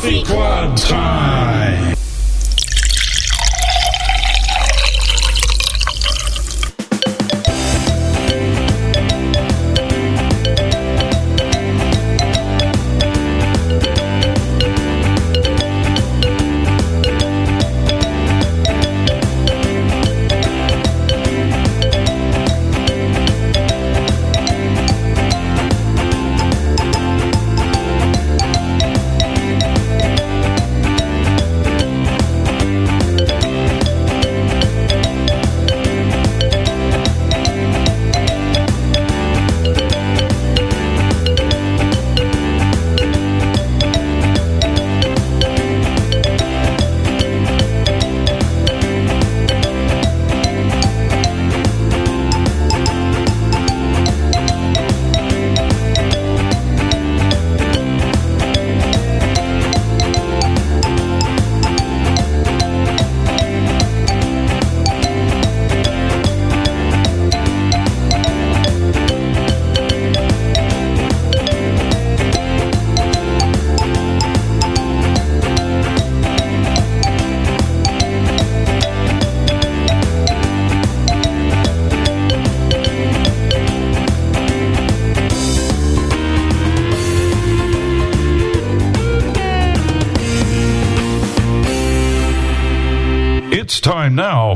Coffee Club time.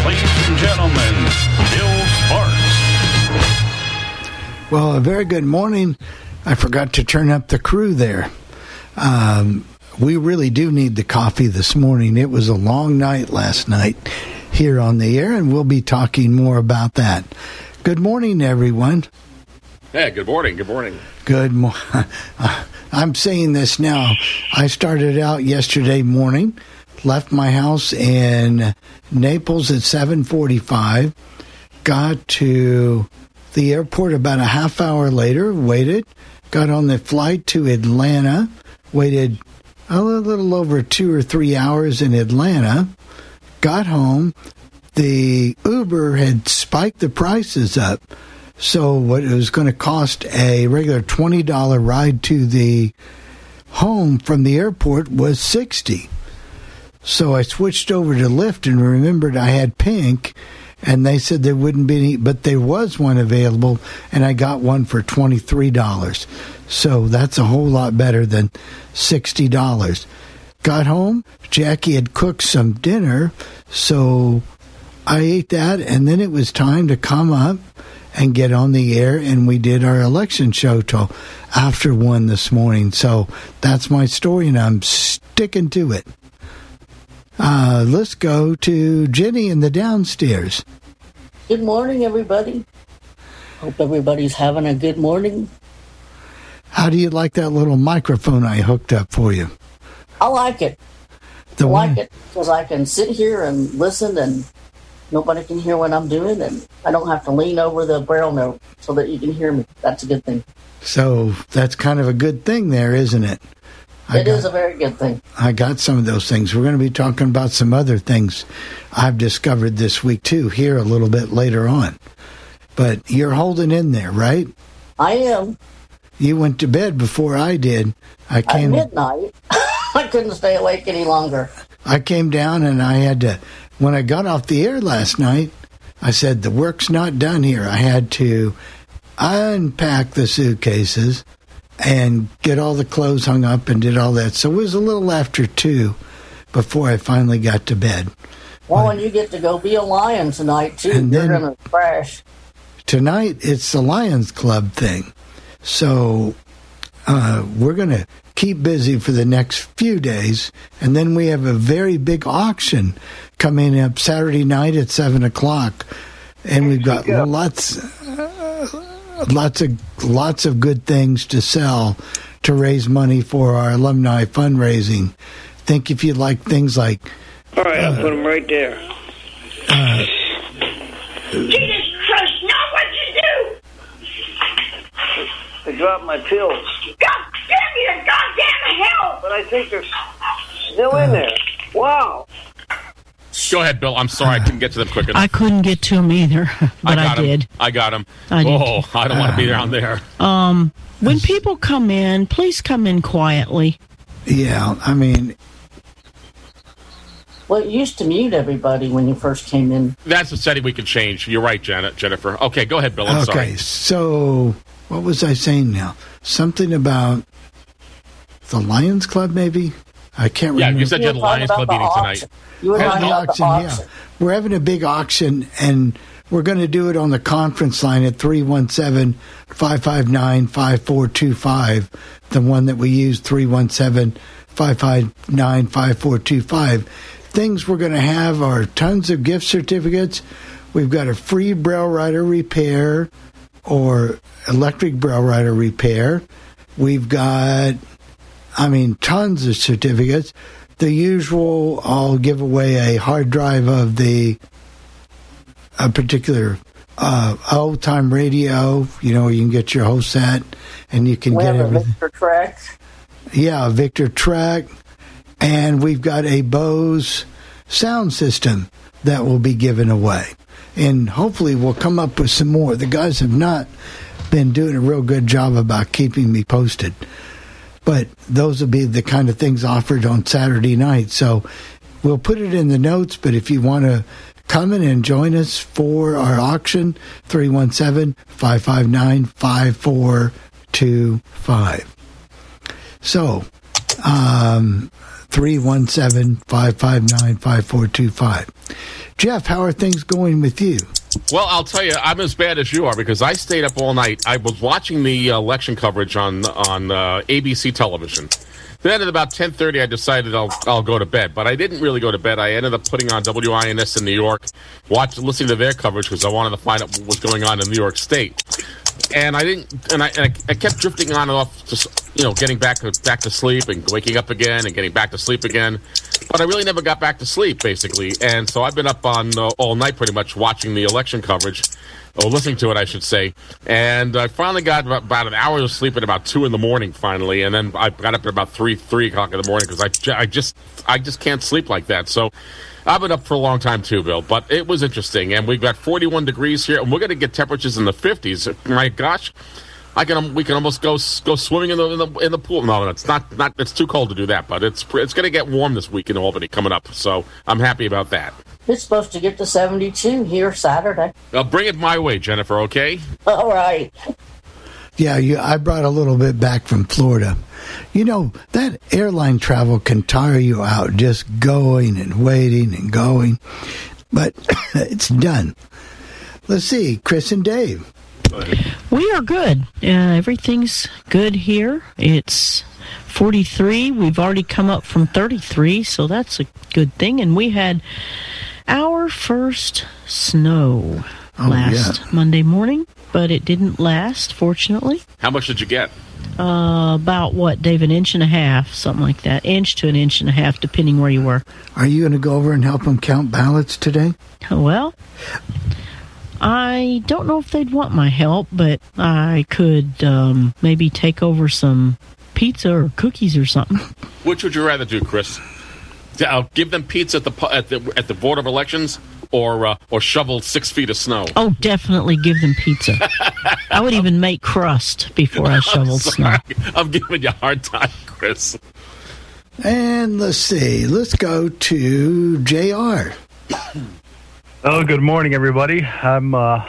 And now, ladies and gentlemen, Bill Sparks. Well, a very good morning. I forgot to turn up the crew there. Um, we really do need the coffee this morning. It was a long night last night here on the air, and we'll be talking more about that. Good morning, everyone. Hey, good morning. Good morning. Good morning. I'm saying this now. I started out yesterday morning, left my house in Naples at 7:45, got to the airport about a half hour later, waited, got on the flight to Atlanta, waited a little over 2 or 3 hours in Atlanta, got home, the Uber had spiked the prices up. So what it was going to cost a regular twenty dollar ride to the home from the airport was sixty. So I switched over to Lyft and remembered I had pink, and they said there wouldn't be any, but there was one available, and I got one for twenty three dollars. So that's a whole lot better than sixty dollars. Got home, Jackie had cooked some dinner, so I ate that, and then it was time to come up and get on the air, and we did our election show till after one this morning. So that's my story, and I'm sticking to it. Uh, let's go to Jenny in the downstairs. Good morning, everybody. Hope everybody's having a good morning. How do you like that little microphone I hooked up for you? I like it. The I like one- it because I can sit here and listen, and nobody can hear what I'm doing, and I don't have to lean over the BrailleNote so that you can hear me. That's a good thing. So that's kind of a good thing there, isn't it? I It got- is a very good thing. I got some of those things. We're going to be talking about some other things I've discovered this week too, here a little bit later on. But you're holding in there, right? I am You went to bed before I did. I came at midnight. I couldn't stay awake any longer. I came down and I had to when I got off the air last night, I said the work's not done here. I had to unpack the suitcases and get all the clothes hung up and did all that. So it was a little after 2 before I finally got to bed. Well, and you get to go be a lion tonight too. And You're then- gonna crash. Tonight it's the Lions Club thing. So uh, we're going to keep busy for the next few days. And then we have a very big auction coming up Saturday night at 7 o'clock. And we've got lots, lots of lots of good things to sell to raise money for our alumni fundraising. Think if you'd like things like All right, I'll put them right there. Uh, Jesus Christ, no, what'd you do? I dropped my pills, God damn you to goddamn hell! but I think they're still in uh, there. Wow. Go ahead, Bill. I'm sorry I couldn't get to them quick enough. I couldn't get to them either, but I, got him. did. I got him. I did. Oh, I don't want to be down there. Um, when people come in, please come in quietly. yeah, I mean Well, it used to mute everybody when you first came in. That's a setting we can change. You're right, Janet, Jennifer. Okay, go ahead, Bill. I'm okay, sorry. so what was I saying now? Something about the Lions Club, maybe? I can't Yeah, remember. you said you had a Lions Club the meeting tonight. You were Oh, talking the about auction, the yeah. We're having a big auction, and we're going to do it on the conference line at 317 559 5425. The one that we use, 317 559 5425. Things we're going to have are tons of gift certificates. We've got a free Braille Writer repair or electric Braille Writer repair. We've got I mean, tons of certificates. The usual, I'll give away a hard drive of the a particular uh, old time radio. You know, you can get your whole set, and you can We get have a everything. Victor Trek. Yeah, a Victor Trek, and we've got a Bose sound system that will be given away, and hopefully we'll come up with some more. The guys have not been doing a real good job about keeping me posted, but those will be the kind of things offered on Saturday night. So we'll put it in the notes. But if you want to come in and join us for our auction, 317 559 5425. So, um, 317 559 5425. Jeff, how are things going with you? Well, I'll tell you, I'm as bad as you are because I stayed up all night. I was watching the uh, election coverage on on uh, ABC television. Then at about 10:30, I decided I'll I'll go to bed, but I didn't really go to bed. I ended up putting on WINS in New York, watch listening to their coverage because I wanted to find out what was going on in New York State. And I didn't, and I, and I kept drifting on and off, just you know, getting back to back to sleep and waking up again and getting back to sleep again. But I really never got back to sleep, basically. And so I've been up on uh, all night, pretty much, watching the election coverage, Oh, or listening to it, I should say. And I finally got about, about an hour of sleep at about two in the morning, finally. And then I got up at about three three o'clock in the morning because I, I just I just can't sleep like that. So. I've been up for a long time too, Bill, but it was interesting. And we've got 41 degrees here, and we're going to get temperatures in the 50s. My gosh, I can we can almost go go swimming in the in the, in the pool. No, it's not not it's too cold to do that, but it's it's going to get warm this week in Albany coming up. So I'm happy about that. It's supposed to get to 72 here Saturday. Now bring it my way, Jennifer. Okay? All right. Yeah, you, I brought a little bit back from Florida. You know, that airline travel can tire you out just going and waiting and going, but it's done. Let's see, Chris and Dave. We are good. Uh, everything's good here. It's 43. We've already come up from 33, so that's a good thing. And we had our first snow Oh, last yeah. Monday morning, but it didn't last, fortunately. How much did you get? Uh, about what, Dave? An inch and a half, something like that. Inch to an inch and a half, depending where you were. Are you going to go over and help them count ballots today? Well, I don't know if they'd want my help, but I could um, maybe take over some pizza or cookies or something. Which would you rather do, Chris? To, uh, give them pizza at the at the at the board of elections, or uh, or shovel six feet of snow? Oh, definitely give them pizza. I would even make crust before I shoveled snow. Sorry, I'm giving you a hard time, Chris. And let's see, let's go to JR. Oh, good morning, everybody. I'm, uh,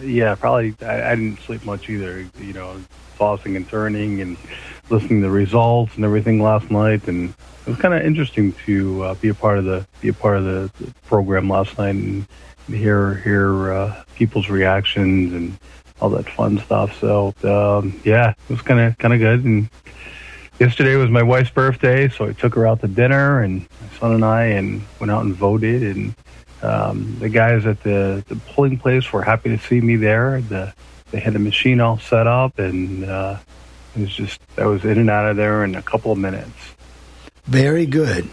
yeah, probably, I, I didn't sleep much either. You know, tossing and turning and listening to the results and everything last night, and it was kind of interesting to uh, be a part of the be a part of the, the program last night and hear hear uh, people's reactions and all that fun stuff. So um, yeah, it was kind of kind of good. And yesterday was my wife's birthday, so I took her out to dinner, and my son and I and went out and voted. And um, the guys at the the polling place were happy to see me there. The they had the machine all set up, and uh, it was just I was in and out of there in a couple of minutes. Very good.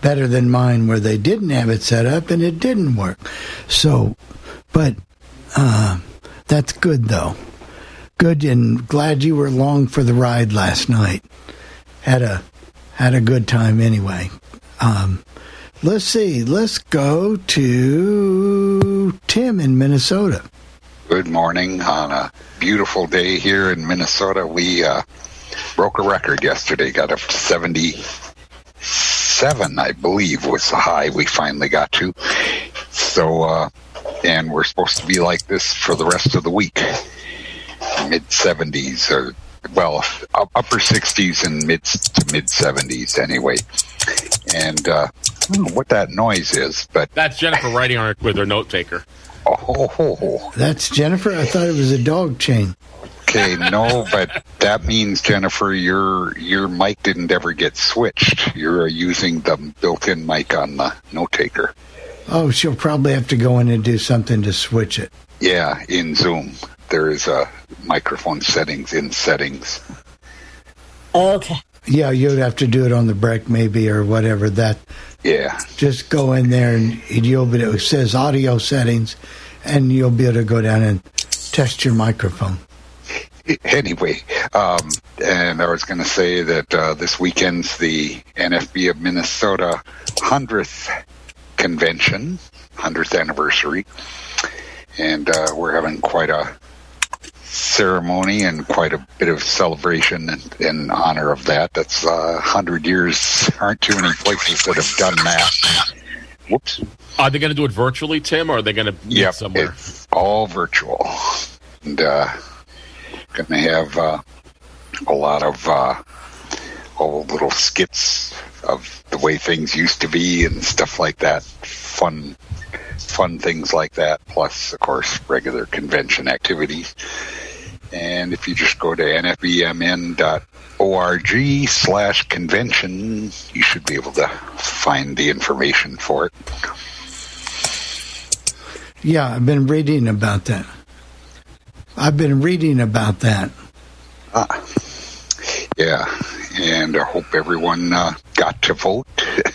Better than mine, where they didn't have it set up and it didn't work. So, but uh, that's good though. Good and glad you were along for the ride last night. Had a had a good time anyway. Um, let's see. Let's go to Tim in Minnesota. Good morning on a beautiful day here in Minnesota. We uh, broke a record yesterday, got up to 77, I believe, was the high we finally got to. So, uh, and we're supposed to be like this for the rest of the week. Mid 70s, or, well, upper 60s and mid to mid 70s anyway. And uh, I don't know what that noise is, but. That's Jennifer writing on her, with her note taker. Oh, That's Jennifer. I thought it was a dog chain. okay, no, but that means Jennifer, your your mic didn't ever get switched. You're uh, using the built-in mic on the note taker. Oh, she'll probably have to go in and do something to switch it. Yeah, in Zoom, there is a microphone settings in settings. Okay. Yeah, you'd have to do it on the break maybe or whatever. That Yeah, just go in there and you'll be. It says audio settings, and you'll be able to go down and test your microphone. anyway, um, and I was going to say that uh, this weekend's the NFB of Minnesota 100th convention, 100th anniversary, and uh, we're having quite a ceremony and quite a bit of celebration in, in honor of that. That's uh, 100 years, aren't too many places that have done that. Whoops. Are they going to do it virtually, Tim, or are they going to meet Yep, somewhere? it's all virtual, and uh, going to have uh, a lot of uh, old little skits of the way things used to be and stuff like that. Fun, fun things like that. Plus, of course, regular convention activities. And if you just go to nfbmn.org slash convention, you should be able to find the information for it. Yeah, I've been reading about that. I've been reading about that. Ah, yeah, and I hope everyone uh, got to vote.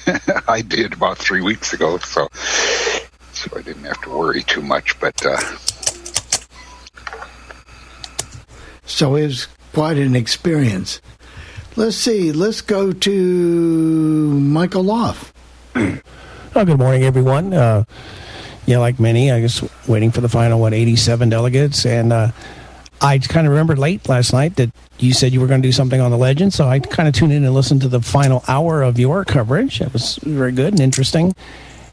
I did about three weeks ago, so so I didn't have to worry too much. But uh, So it was quite an experience. Let's see. Let's go to Michael Loff. Oh, good morning, everyone. Uh, yeah, like many, I guess waiting for the final, what, 87 delegates. And uh, I kind of remembered late last night that you said you were going to do something on the legend. So I kind of tuned in and listened to the final hour of your coverage. It was very good and interesting.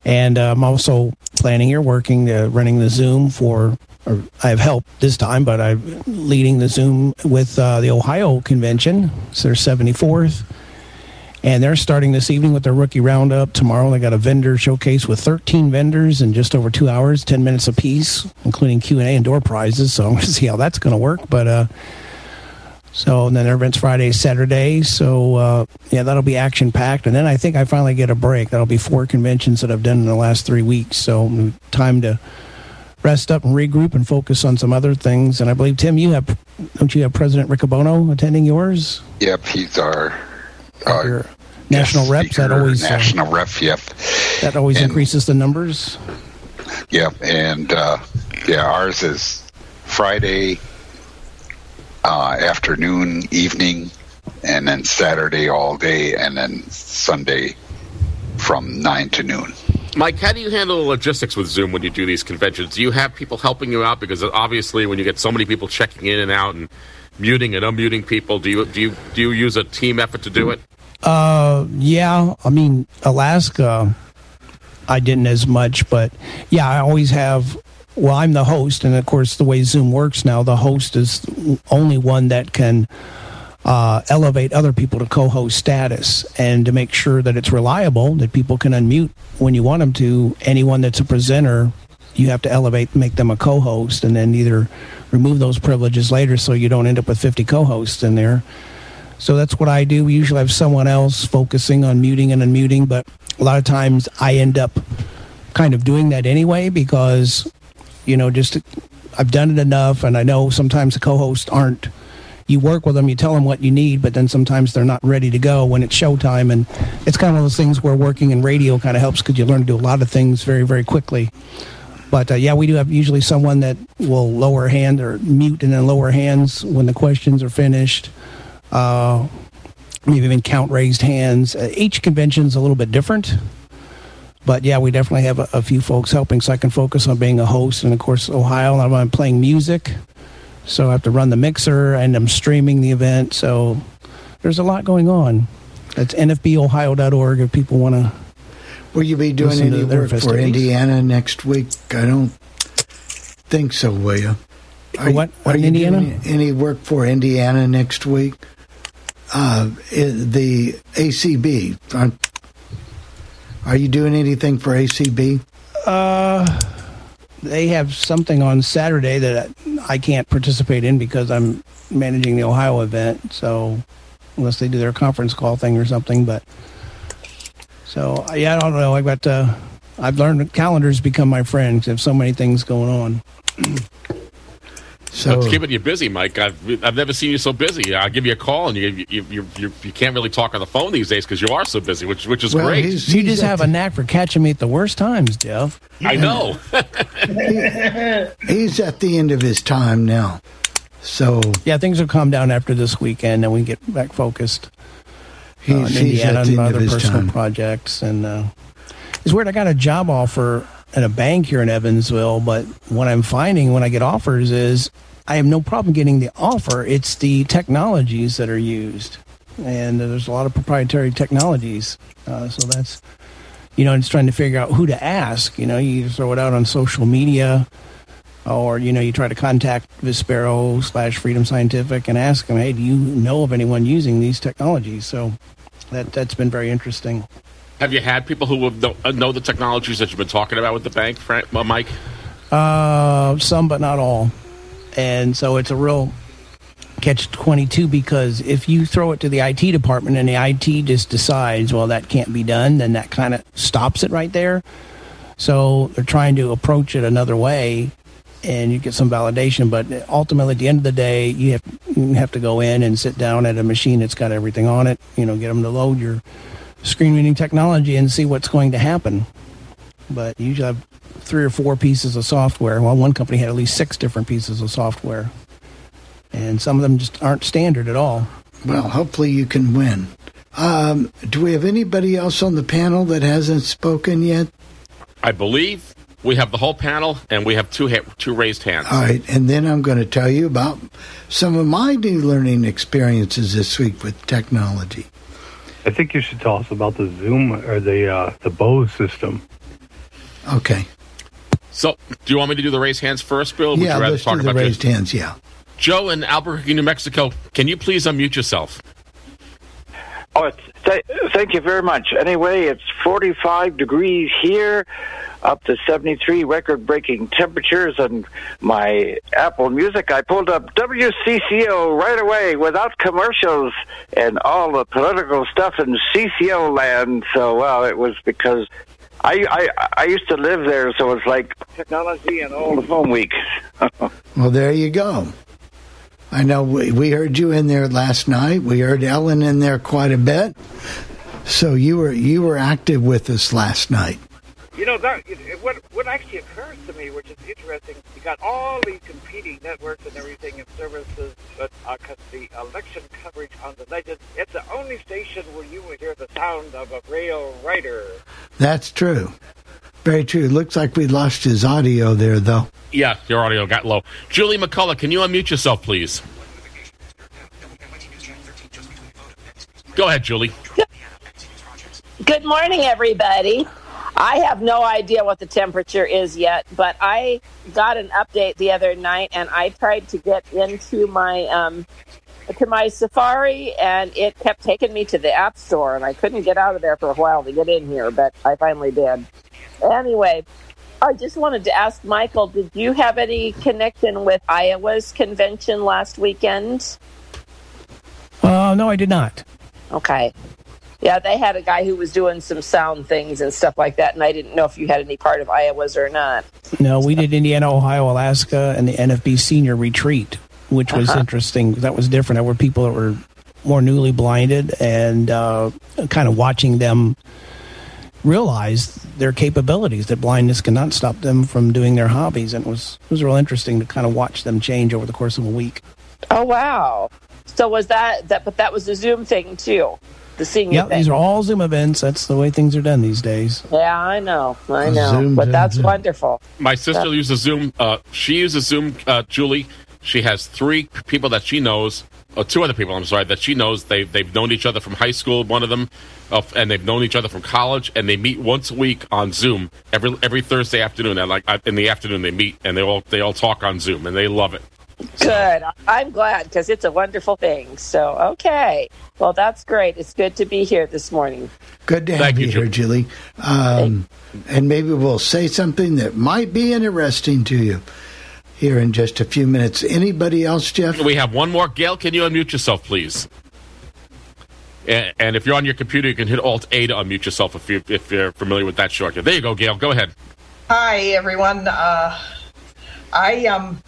And I'm also planning or working, uh, running the Zoom for, or I have help this time, but I'm leading the Zoom with uh, the Ohio convention. It's their 74th and they're starting this evening with their rookie roundup. Tomorrow they got a vendor showcase with 13 vendors in just over two hours, 10 minutes apiece, including Q and A and door prizes. So I'm going to see how that's going to work. But uh, so and then events Friday, Saturday. So uh, yeah, that'll be action packed. And then I think I finally get a break. That'll be four conventions that I've done in the last three weeks. So time to rest up and regroup and focus on some other things. And I believe Tim, you have don't you have President Riccobono attending yours? yep, he's our uh, Your national reps that always uh, national rep. Yep, that always And- increases the numbers. yep, and uh, yeah, ours is Friday uh, afternoon, evening, and then Saturday all day, and then Sunday from nine to noon. Mike, how do you handle the logistics with Zoom when you do these conventions? Do you have people helping you out? Because obviously, when you get so many people checking in and out and muting and unmuting people, do you do you do you use a team effort to do it? Uh, yeah. I mean, Alaska, I didn't as much, but yeah, I always have. Well, I'm the host, and of course, the way Zoom works now, the host is only one that can uh, elevate other people to co-host status and to make sure that it's reliable that people can unmute when you want them to. Anyone that's a presenter you have to elevate make them a co-host and then either remove those privileges later so you don't end up with 50 co-hosts in there. So that's what i do. We usually have someone else focusing on muting and unmuting but a lot of times i end up kind of doing that anyway because you know just i've done it enough and i know sometimes the co-hosts aren't you work with them, you tell them what you need, but then sometimes they're not ready to go when it's showtime. And it's kind of those things where working in radio kind of helps because you learn to do a lot of things very, very quickly. But uh, yeah, we do have usually someone that will lower hand or mute and then lower hands when the questions are finished. Uh, maybe even count raised hands. Uh, each convention's a little bit different. But yeah, we definitely have a, a, few folks helping, so I can focus on being a host. And of course, Ohio, I'm playing music. So I have to run the mixer and I'm streaming the event. So there's a lot going on. That's nfbohio.org if people want to. Will you be doing any work for Indiana next week? I don't think so, will you? Are, what? what are you Indiana? doing any work for Indiana next week? Uh, the ACB. Are you doing anything for ACB? Uh, they have something on Saturday that I can't participate in because I'm managing the Ohio event. So unless they do their conference call thing or something, but so yeah, I don't know. I've got uh, I've learned that calendars become my friends. I have so many things going on. So it's keeping you busy, Mike. I've I've never seen you so busy. I give you a call, and you you you, you, you can't really talk on the phone these days because you are so busy, which which is well, great. He's, he's you just have a knack for catching me at the worst times, Jeff. I know. he, he's at the end of his time now, so yeah, things will calm down after this weekend, and we get back focused. He's, uh, in Indiana and other personal time. projects, and uh, it's weird. I got a job offer at a bank here in Evansville, but what I'm finding when I get offers is I have no problem getting the offer. It's the technologies that are used, and there's a lot of proprietary technologies. Uh, so that's you know, it's trying to figure out who to ask. You know, you throw it out on social media, or you know, you try to contact Vispero slash Freedom Scientific and ask them, hey, do you know of anyone using these technologies? So that that's been very interesting. Have you had people who know, uh, know the technologies that you've been talking about with the bank, Frank, uh, Mike? Uh, some, but not all. And so it's a real catch 22 because if you throw it to the IT department and the IT just decides, well, that can't be done, then that kind of stops it right there. So they're trying to approach it another way and you get some validation. But ultimately, at the end of the day, you have, you have to go in and sit down at a machine that's got everything on it, you know, get them to load your screen reading technology and see what's going to happen. But you usually have three or four pieces of software. Well, one company had at least six different pieces of software, and some of them just aren't standard at all. Well, hopefully you can win. Um, do we have anybody else on the panel that hasn't spoken yet? I believe we have the whole panel, and we have two ha- two raised hands. All right, and then I'm going to tell you about some of my new learning experiences this week with technology. I think you should tell us about the Zoom or the uh, the Bose system. Okay. So, do you want me to do the raised hands first, Bill? Would yeah, you rather let's talk do the about raised hands. Yeah. Joe in Albuquerque, New Mexico, can you please unmute yourself? Oh, th- thank you very much. Anyway, it's 45 degrees here up to 73 record breaking temperatures and my Apple Music. I pulled up WCCO right away without commercials and all the political stuff in CCO land. So, well, it was because I, I, I used to live there, so it's like technology and all the phone week. well, there you go. I know we, we heard you in there last night. We heard Ellen in there quite a bit. So you were you were active with us last night. You know, that, what, what actually occurs to me, which is interesting, you got all these competing networks and everything and services, but uh, the election coverage on the Legend, it's the only station where you will hear the sound of a rail rider. That's true. Very true. Looks like we lost his audio there, though. Yeah, your audio got low. Julie McCullough, can you unmute yourself, please? Go ahead, Julie. Good morning, everybody. I have no idea what the temperature is yet, but I got an update the other night and I tried to get into my um, to my Safari, and it kept taking me to the App Store, and I couldn't get out of there for a while to get in here, but I finally did. Anyway, I just wanted to ask Michael, did you have any connection with Iowa's convention last weekend? Uh, no, I did not. Okay. Yeah, they had a guy who was doing some sound things and stuff like that, and I didn't know if you had any part of Iowa's or not. No, we did Indiana, Ohio, Alaska, and the NFB Senior Retreat, which was Uh-huh. interesting. That was different. There were people that were more newly blinded and uh, kind of watching them realize their capabilities, that blindness cannot stop them from doing their hobbies. And it was, it was real interesting to kind of watch them change over the course of a week. Oh wow! So was that that? But that was the Zoom thing too, the senior Yeah, thing. these are all Zoom events. That's the way things are done these days. yeah, I know, I know, Zoom, but Zoom, that's Zoom. wonderful. My sister Yeah. uses Zoom. Uh, she uses Zoom, uh, Julie. She has three people that she knows, or two other people, I'm sorry, that she knows. They, they've known each other from high school, one of them, uh, and they've known each other from college, and they meet once a week on Zoom every every Thursday afternoon. And like in the afternoon, they meet and they all they all talk on Zoom, and they love it. Good. I'm glad because it's a wonderful thing. So okay, well that's great. It's good to be here this morning. Good to have you, here, Julie. Um, and maybe we'll say something that might be interesting to you here in just a few minutes. Anybody else, Jeff? We have one more. Gail, can you unmute yourself, please? And, and if you're on your computer, you can hit Alt A to unmute yourself if you if you're familiar with that shortcut. There you go, Gail. Go ahead. Hi everyone. Uh, I um,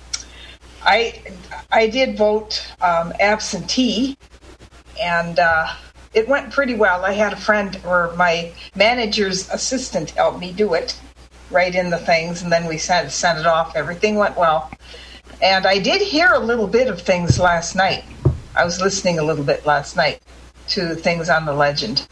I I did vote um, absentee, and uh, it went pretty well. I had a friend or my manager's assistant help me do it, write in the things, and then we sent sent it off. Everything went well, and I did hear a little bit of things last night. I was listening a little bit last night to things on the legend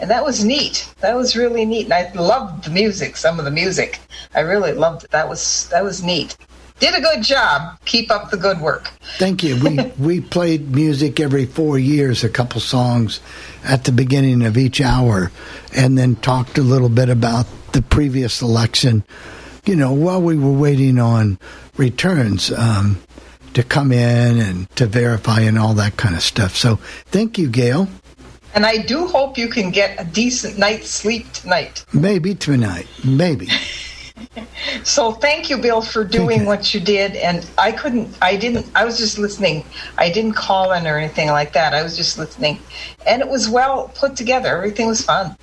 and that was neat. That was really neat, and I loved the music. Some of the music, I really loved it. That was that was neat. Did a good job. Keep up the good work. Thank you. We we played music every four years, a couple songs at the beginning of each hour, and then talked a little bit about the previous election. You know, while we were waiting on returns um, to come in and to verify and all that kind of stuff. So, thank you, Gail. And I do hope you can get a decent night's sleep tonight. Maybe tonight. Maybe. So thank you, Bill, for doing what you did. And I couldn't, I didn't, I was just listening. I didn't call in or anything like that. I was just listening. And it was well put together. Everything was fun.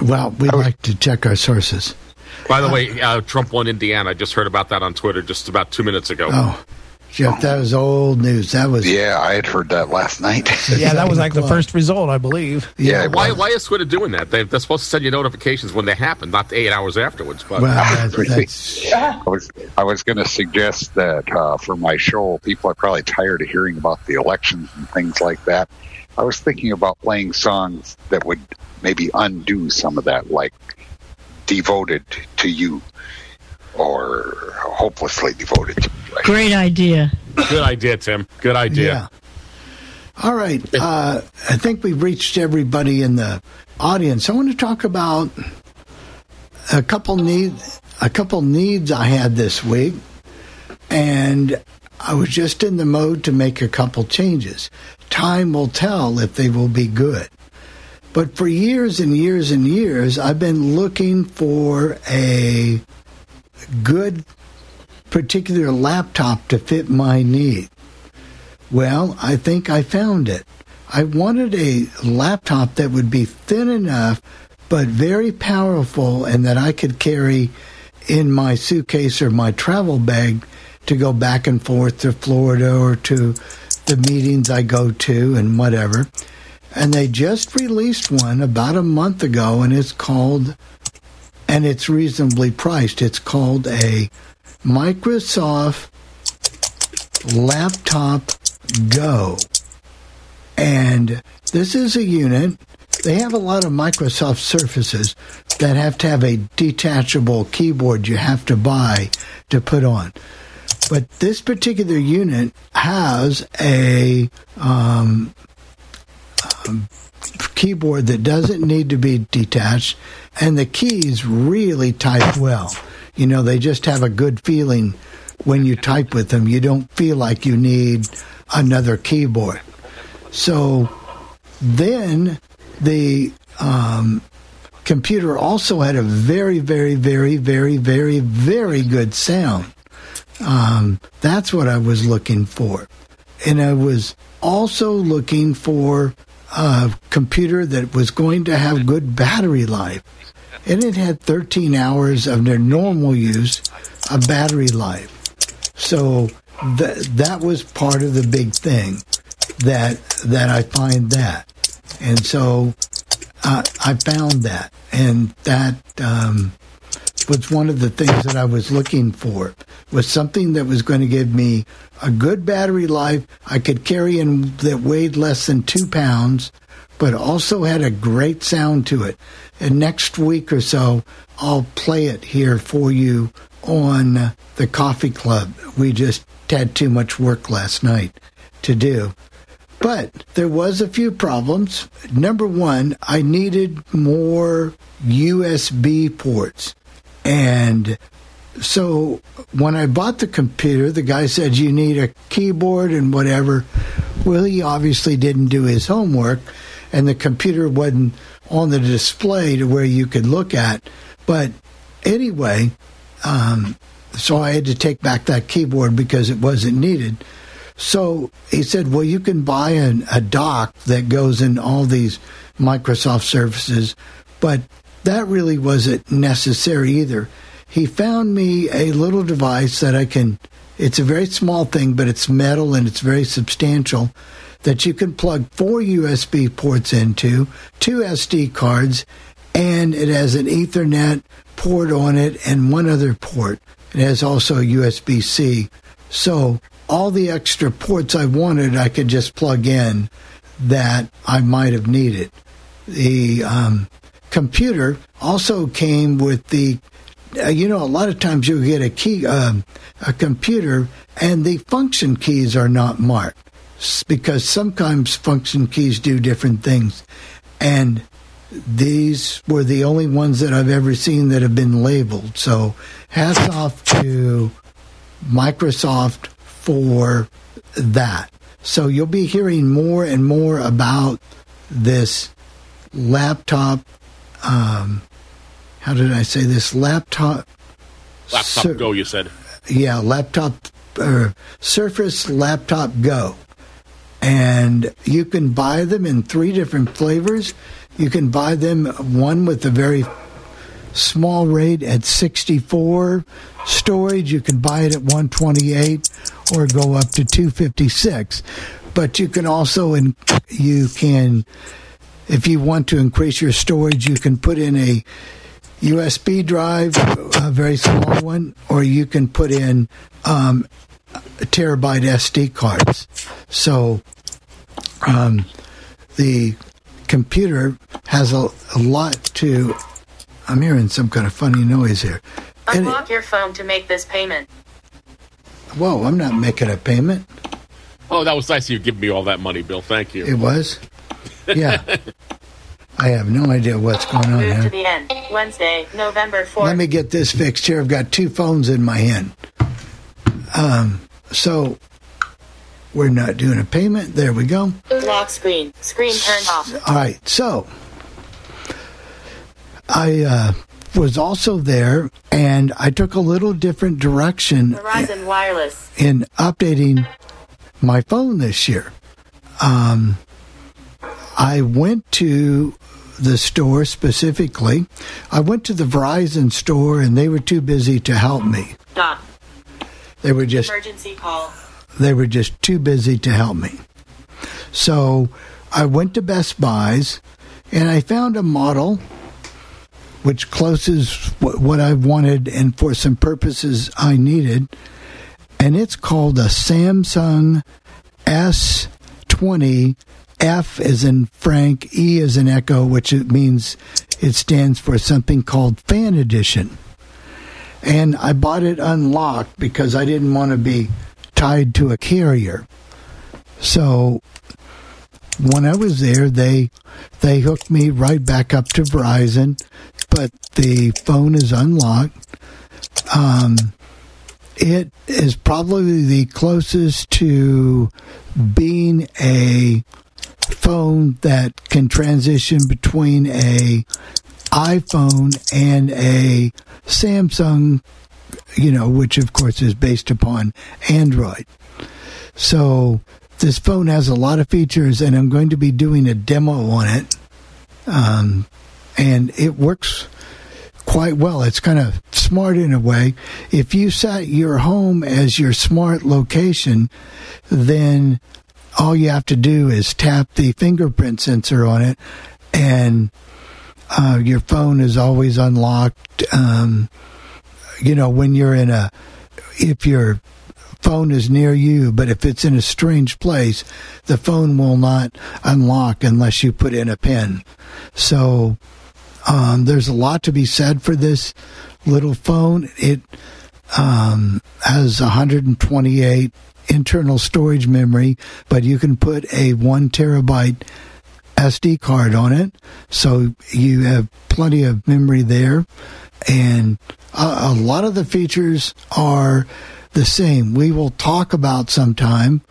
Well, we'd like to check our sources. By the way, uh, Trump won Indiana. I just heard about that on Twitter just about two minutes ago. Oh, Jeff, that was old news. That was Yeah, I had heard that last night. Yeah, that was like the first result, I believe. Yeah, why, why is Twitter doing that? They, they're supposed to send you notifications when they happen, not eight hours afterwards. But Well, that's, that's I was I was going to suggest that uh, for my show, people are probably tired of hearing about the elections and things like that. I was thinking about playing songs that would maybe undo some of that, like "Devoted to You" or "Hopelessly Devoted." to You. Great idea. good idea, Tim. Good idea. Yeah. All right. Uh, I think we've reached everybody in the audience. I want to talk about a couple needs. A couple needs I had this week, and I was just in the mode to make a couple changes. Time will tell if they will be good. But for years and years and years, I've been looking for a good particular laptop to fit my need. Well, I think I found it. I wanted a laptop that would be thin enough but very powerful and that I could carry in my suitcase or my travel bag to go back and forth to Florida or to the meetings I go to and whatever. And they just released one about a month ago and it's called and it's reasonably priced. It's called a Microsoft Laptop Go. And this is a unit. They have a lot of Microsoft Surfaces that have to have a detachable keyboard you have to buy to put on. But this particular unit has a um, um, keyboard that doesn't need to be detached, and the keys really type well. You know, they just have a good feeling when you type with them. You don't feel like you need another keyboard. So then the um, computer also had a very, very, very, very, very, very good sound. Um, that's what I was looking for. And I was also looking for a computer that was going to have good battery life. And it had 13 hours of their normal use of battery life. So th- that was part of the big thing that that I find that. And so uh, I found that, and that um, was one of the things that I was looking for. Was something that was going to give me a good battery life. I could carry in that weighed less than two pounds, but also had a great sound to it. And next week or so, I'll play it here for you on the coffee club. We just had too much work last night to do. But there was a few problems. Number one, I needed more USB ports. And so when I bought the computer, the guy said you need a keyboard and whatever. Well, he obviously didn't do his homework, and the computer wasn't on the display to where you could look at. But anyway, um, so I had to take back that keyboard because it wasn't needed. So he said, well, you can buy an, a dock that goes in all these Microsoft Surfaces, but that really wasn't necessary either. He found me a little device that I can, it's a very small thing, but it's metal and it's very substantial that you can plug four USB ports into, two SD cards, and it has an Ethernet port on it and one other port. It has also USB C. So all the extra ports I wanted, I could just plug in that I might have needed. The um, computer also came with the, uh, you know, a lot of times you get a key, um, a computer, and the function keys are not marked because sometimes function keys do different things, and these were the only ones that I've ever seen that have been labeled. So hats off to Microsoft for that. So you'll be hearing more and more about this laptop. Um, how did I say this? Laptop. Laptop Sur- Go, you said. Yeah, laptop. Uh, Surface Laptop Go. And you can buy them in three different flavors. You can buy them one with a very small rate at 64 storage. You can buy it at 128 or go up to 256. But you can also, in, you can, if you want to increase your storage, you can put in a USB drive, a very small one, or you can put in um, terabyte SD cards. So um, the computer has a, a, lot to. I'm hearing some kind of funny noise here. Unlock it, your phone to make this payment. Whoa, I'm not making a payment. Oh, that was nice of you giving me all that money, Bill. Thank you. It was? Yeah. I have no idea what's going on Move here. to the end. Wednesday, November 4th. Let me get this fixed here. I've got two phones in my hand. Um, so we're not doing a payment. There we go. Lock screen. Screen turned off. All right. So I uh, was also there, and I took a little different direction Verizon Wireless. in updating my phone this year. Um, I went to the store specifically. I went to the Verizon store, and they were too busy to help me. Dot. They were just Emergency call. They were just too busy to help me. So I went to Best Buys and I found a model which closes what, I wanted and for some purposes I needed. And it's called a Samsung S20 F as in Frank, E as in Echo, which it means it stands for something called Fan Edition. And I bought it unlocked because I didn't want to be tied to a carrier. So when I was there, they they hooked me right back up to Verizon, but the phone is unlocked. Um, it is probably the closest to being a phone that can transition between a iPhone and a Samsung, you know, which of course is based upon Android. So this phone has a lot of features, and I'm going to be doing a demo on it. Um, and it works quite well. It's kind of smart in a way. If you set your home as your smart location, then all you have to do is tap the fingerprint sensor on it, and uh, your phone is always unlocked. Um, you know, when you're in a, if your phone is near you, but if it's in a strange place, the phone will not unlock unless you put in a pin. So, um, there's a lot to be said for this little phone. It um, has 128 internal storage memory, but you can put a one terabyte SD card on it, so you have plenty of memory there. And a, a lot of the features are the same. We will talk about sometime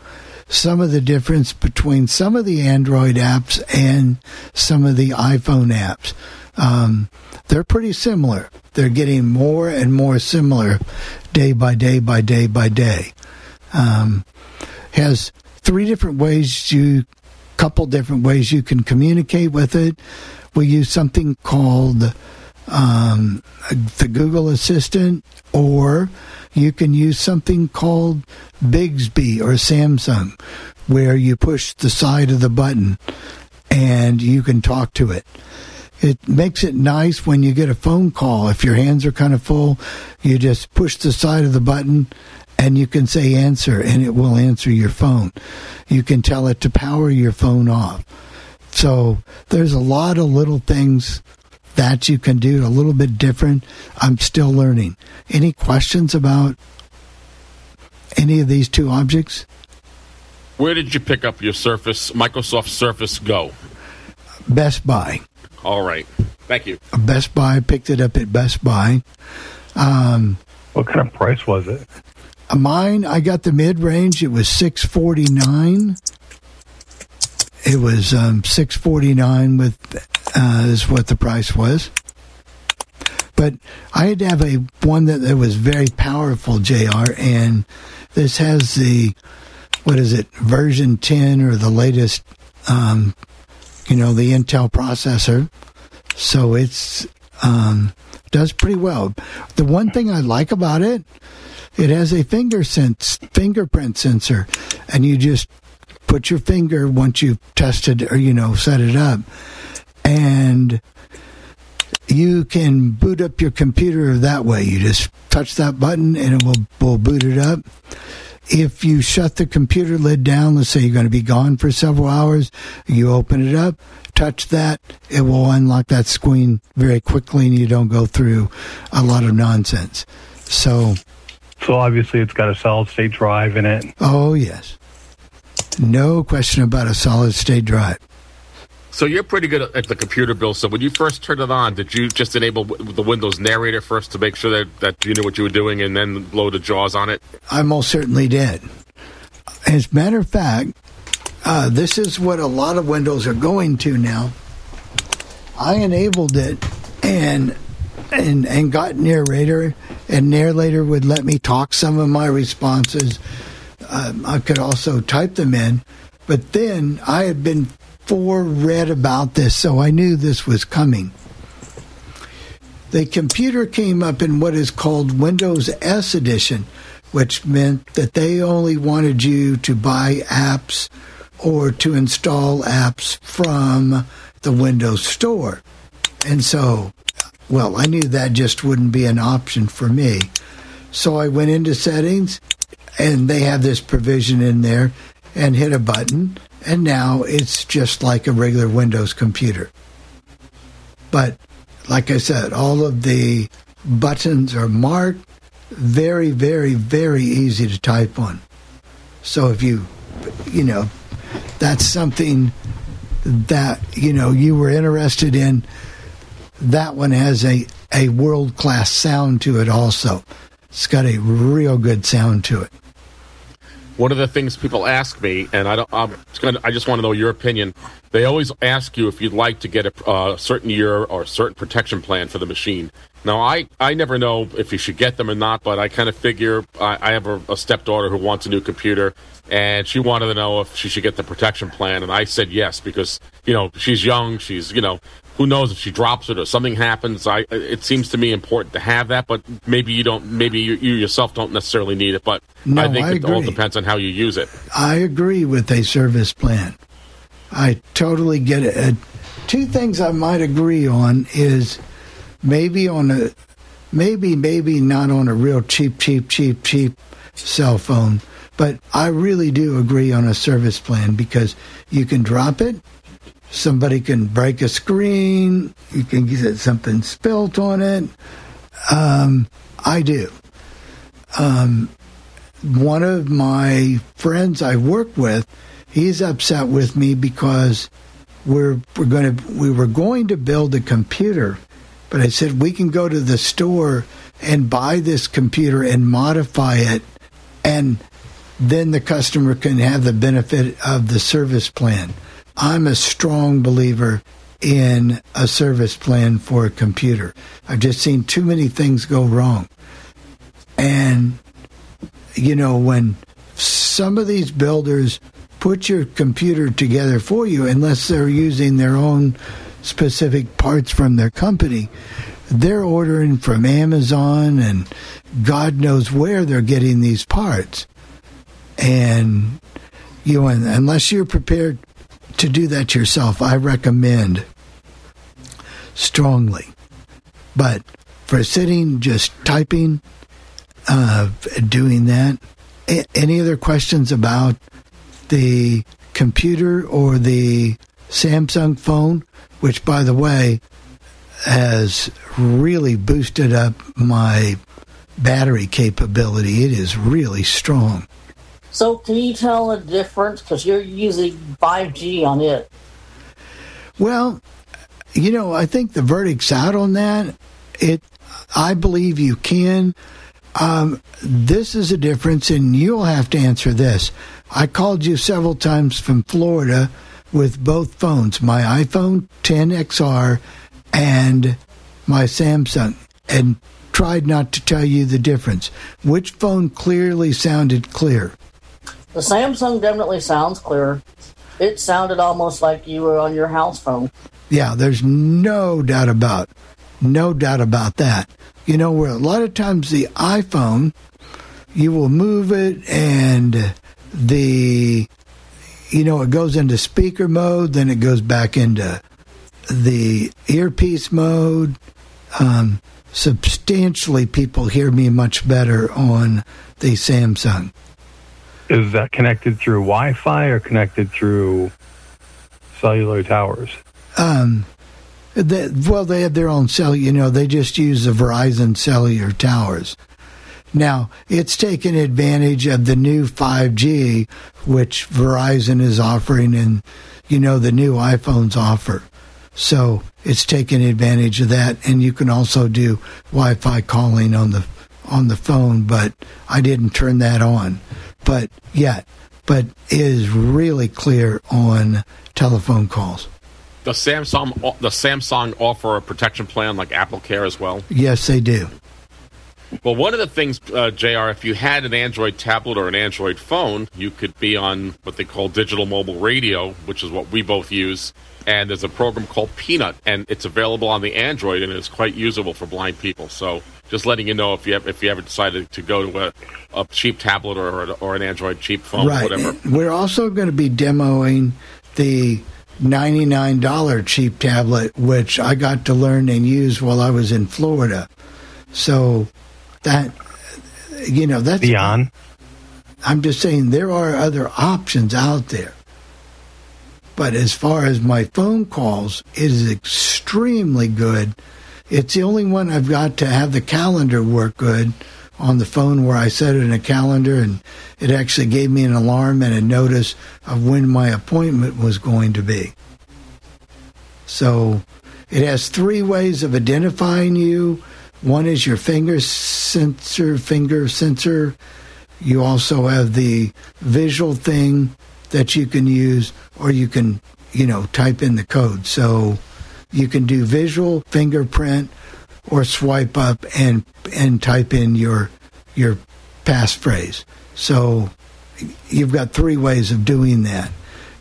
some of the difference between some of the Android apps and some of the iPhone apps. Um, they're pretty similar. They're getting more and more similar day by day by day by day. Um, has three different ways you, couple different ways you can communicate with it. We use something called um, the Google Assistant, or you can use something called Bixby or Samsung, where you push the side of the button and you can talk to it. It makes it nice when you get a phone call. If your hands are kind of full, you just push the side of the button and you can say answer and it will answer your phone. You can tell it to power your phone off. So there's a lot of little things that you can do a little bit different. I'm still learning. Any questions about any of these two objects? Where did you pick up your Surface, Microsoft Surface Go? Best Buy. All right. Thank you. Best Buy picked it up at Best Buy. Um, what kind of price was it? Mine, I got the mid range. It was six forty nine. It was um, six forty nine with uh, is what the price was. But I had to have a one that, that was very powerful, Jr. And this has the what is it version ten or the latest, um, you know, the Intel processor. So it's um, does pretty well. The one thing I like about it, it has a finger sense fingerprint sensor, and you just put your finger once you've tested or you know set it up, and you can boot up your computer that way. You just touch that button and it will, will boot it up. If you shut the computer lid down, let's say you're going to be gone for several hours, you open it up, touch that, it will unlock that screen very quickly and you don't go through a lot of nonsense. So, so obviously it's got a solid state drive in it. Oh, yes. No question about a solid state drive. So you're pretty good at the computer, Bill. So when you first turned it on, did you just enable the Windows narrator first to make sure that, that you knew what you were doing and then load the JAWS on it? I most certainly did. As a matter of fact, uh, this is what a lot of Windows are going to now. I enabled it and and and got narrator, and narrator would let me talk some of my responses. Um, I could also type them in, but then I had been foreread about this, so I knew this was coming. The computer came up in what is called Windows S Edition, which meant that they only wanted you to buy apps or to install apps from the Windows Store. And so, well, I knew that just wouldn't be an option for me. So I went into settings, and they have this provision in there, and hit a button, and now it's just like a regular Windows computer. But like I said, all of the buttons are marked very, very, very easy to type on. So if you, you know, that's something that, you know, you were interested in, that one has a, a world class sound to it also. It's got a real good sound to it. One of the things people ask me, and I don't, I'm just gonna, I just want to know your opinion. They always ask you if you'd like to get a uh, certain year or a certain protection plan for the machine. Now, I, I never know if you should get them or not, but I kind of figure I, I have a, a stepdaughter who wants a new computer, and she wanted to know if she should get the protection plan, and I said yes because you know she's young, she's you know who knows if she drops it or something happens. I it seems to me important to have that, but maybe you don't, maybe you, you yourself don't necessarily need it. But No, I think I it all depends on how you use it. I agree with a service plan. I totally get it. Uh, two things I might agree on is maybe on a maybe maybe not on a real cheap cheap cheap cheap cell phone, but I really do agree on a service plan because you can drop it, somebody can break a screen, you can get something spilt on it. Um, I do. Um, one of my friends I work with, he's upset with me because we're we're going to we were going to build a computer, but I said we can go to the store and buy this computer and modify it, and then the customer can have the benefit of the service plan. I'm a strong believer in a service plan for a computer. I've just seen too many things go wrong. And you know, when some of these builders put your computer together for you, unless they're using their own specific parts from their company, they're ordering from Amazon and God knows where they're getting these parts. And, you know, unless you're prepared to do that yourself, I recommend strongly. But for sitting, just typing, uh, doing that. A- any other questions about the computer or the Samsung phone, which, by the way, has really boosted up my battery capability? It is really strong. So, can you tell the difference? Because you're using 5G on it. Well, you know, I think the verdict's out on that. It, I believe you can. Um, this is a difference, and you'll have to answer this. I called you several times from Florida with both phones, my iPhone 10XR and my Samsung, and tried not to tell you the difference. Which phone clearly sounded clear? The Samsung definitely sounds clearer. It sounded almost like you were on your house phone. Yeah, there's no doubt about, no doubt about that. You know, where a lot of times the iPhone, you will move it and the, you know, it goes into speaker mode, then it goes back into the earpiece mode. Um, substantially, people hear me much better on the Samsung. Is that connected through Wi-Fi or connected through cellular towers? Um, they, well, they have their own cell. You know, they just use the Verizon cellular towers. Now, it's taken advantage of the new 5G, which Verizon is offering, and you know the new iPhones offer. So it's taken advantage of that, and you can also do Wi-Fi calling on the on the phone. But I didn't turn that on. But yet, but it is really clear on telephone calls. Does Samsung the Samsung offer a protection plan like Apple Care as well? Yes, they do. Well, one of the things, uh, Jr., if you had an Android tablet or an Android phone, you could be on what they call digital mobile radio, which is what we both use. And there's a program called Peanut, and it's available on the Android, and it's quite usable for blind people. So, just letting you know if you have, if you ever decided to go to a, a cheap tablet or or an Android cheap phone, right. whatever. We're also going to be demoing the $99 cheap tablet, which I got to learn and use while I was in Florida. So that, you know, that's. Beyond? I'm just saying there are other options out there. But as far as my phone calls, it is extremely good. It's the only one I've got to have the calendar work good on the phone where I set it in a calendar and it actually gave me an alarm and a notice of when my appointment was going to be. So it has three ways of identifying you One is your finger sensor, finger sensor. You also have the visual thing that you can use, or you can, you know, type in the code. So you can do visual fingerprint or swipe up and and type in your your passphrase. So you've got three ways of doing that.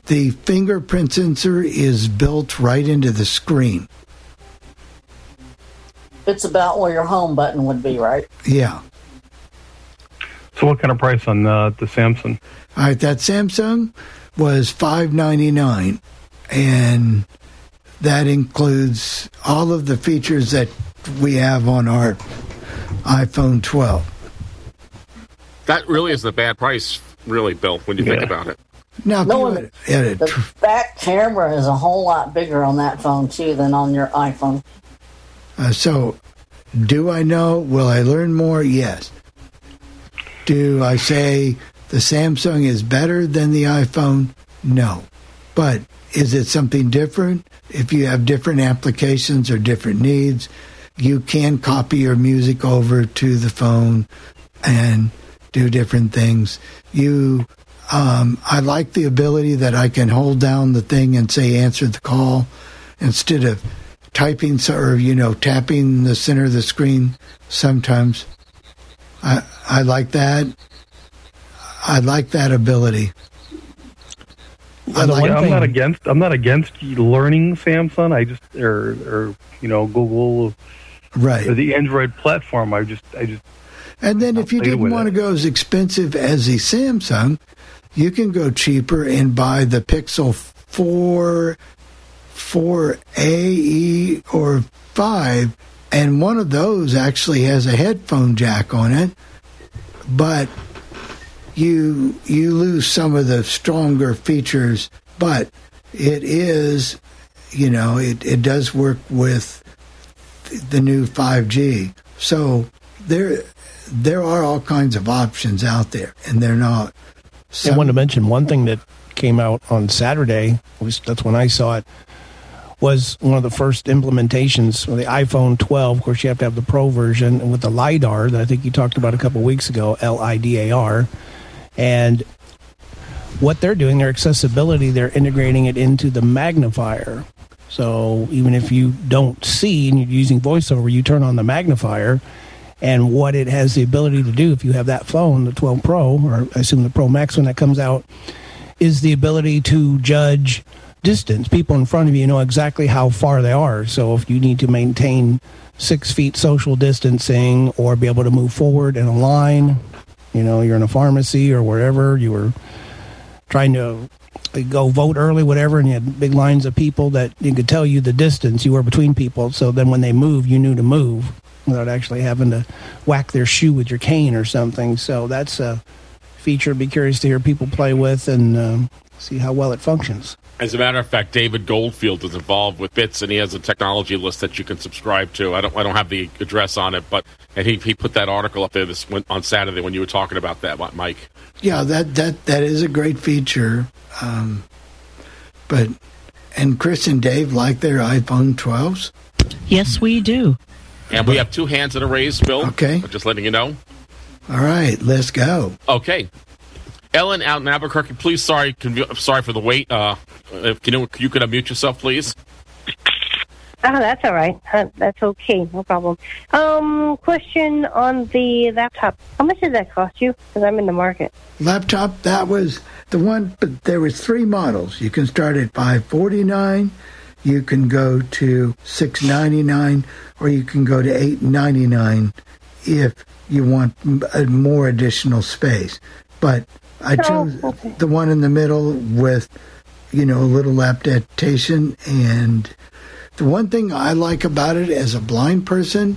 The fingerprint sensor is built right into the screen. It's about where your home button would be, right? Yeah. So, what kind of price on uh, the Samsung? All right, that Samsung was five ninety nine, and that includes all of the features that we have on our iPhone 12. That really isn't a bad price, really, Bill, when you think about it. Now, No, you and had- had a the back camera is a whole lot bigger on that phone too than on your iPhone. Uh, so, do I know? Will I learn more? Yes. Do I say the Samsung is better than the iPhone? No. But is it something different? If you have different applications or different needs, you can copy your music over to the phone and do different things. You, um, I like the ability that I can hold down the thing and say answer the call instead of typing or you know tapping the center of the screen sometimes. I i like that. I like that ability I like Yeah, I'm not against. I'm not against learning Samsung. I just or or you know Google right or the Android platform. I just I just and then if you didn't want to go as expensive as the samsung you can go cheaper and buy the pixel 4 4ae or 5 and one of those actually has a headphone jack on it but you you lose some of the stronger features but it is you know it, it does work with the new 5G so there there are all kinds of options out there and they're not I wanted to mention one thing that came out on Saturday. at That's when I saw it. Was one of the first implementations of the iPhone 12. Of course, you have to have the Pro version with the lidar that I think you talked about a couple weeks ago, L I D A R, and what they're doing, their accessibility, they're integrating it into the magnifier. So even if you don't see and you're using voiceover, you turn on the magnifier, and what it has the ability to do if you have that phone, the 12 Pro, or I assume the Pro Max when that comes out, is the ability to judge distance. People in front of you know exactly how far they are. So if you need to maintain six feet social distancing or be able to move forward in a line, you know, you're in a pharmacy or wherever, you were trying to go vote early, whatever, and you had big lines of people that you could tell you the distance you were between people. So then when they move, you knew to move without actually having to whack their shoe with your cane or something. So that's a feature. I'd be curious to hear people play with and um, see how well it functions. As a matter of fact, David Goldfield is involved with Bits, and he has a technology list that you can subscribe to. I don't, I don't have the address on it, but and he, he put that article up there this on Saturday when you were talking about that, Mike. yeah that that that is a great feature um, but and Chris and Dave like their iPhone 12s Yes, we do. And we have two hands that are raised, Bill. Okay. Just letting you know. all right let's go Okay. Ellen out in Albuquerque, please. Sorry, conv- sorry for the wait. Uh, if you know, you could unmute yourself, please. Oh, that's all right. Uh, that's okay. No problem. Um, question on the laptop. How much did that cost you? Because I'm in the market. laptop that was the one but there was three models you can start at 549 you can go to 699 or you can go to 899 if you want m- uh, more additional space but i Oh, chose okay. the one in the middle with you know a little adaptation and the one thing i like about it as a blind person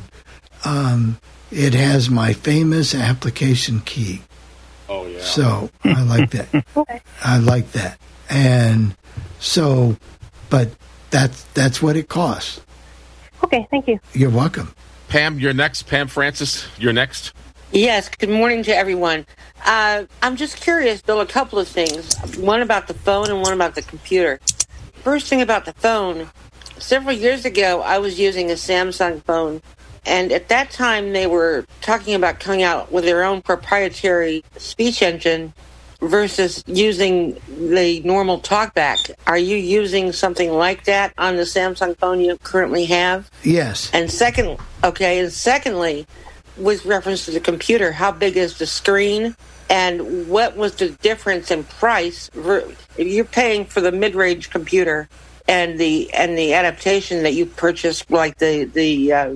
um, it has my famous application key Oh yeah. so I like that. okay. I like that. And so, but that's that's what it costs. Okay, thank you. You're welcome. Pam, you're next. Pam Francis, you're next. Yes, good morning to everyone. Uh, I'm just curious, Bill, a couple of things. One about the phone and one about the computer. First thing about the phone, several years ago, I was using a Samsung phone, and at that time they were talking about coming out with their own proprietary speech engine versus using the normal talkback. Are you using something like that on the Samsung phone you currently have? Yes. And second, okay, and secondly, with reference to the computer, how big is the screen? And what was the difference in price? you're paying for the mid-range computer and the and the adaptation that you purchased, like the the uh,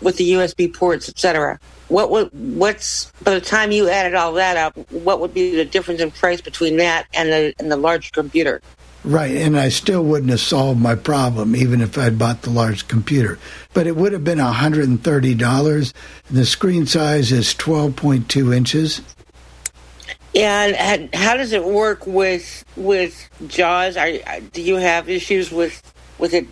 with the USB ports, etc. What would what's by the time you added all that up? What would be the difference in price between that and the and the large computer? Right, and I still wouldn't have solved my problem even if I'd bought the large computer. But it would have been $130. The screen size is 12.2 inches. Yeah, and how does it work with with JAWS? Are, do you have issues with with it?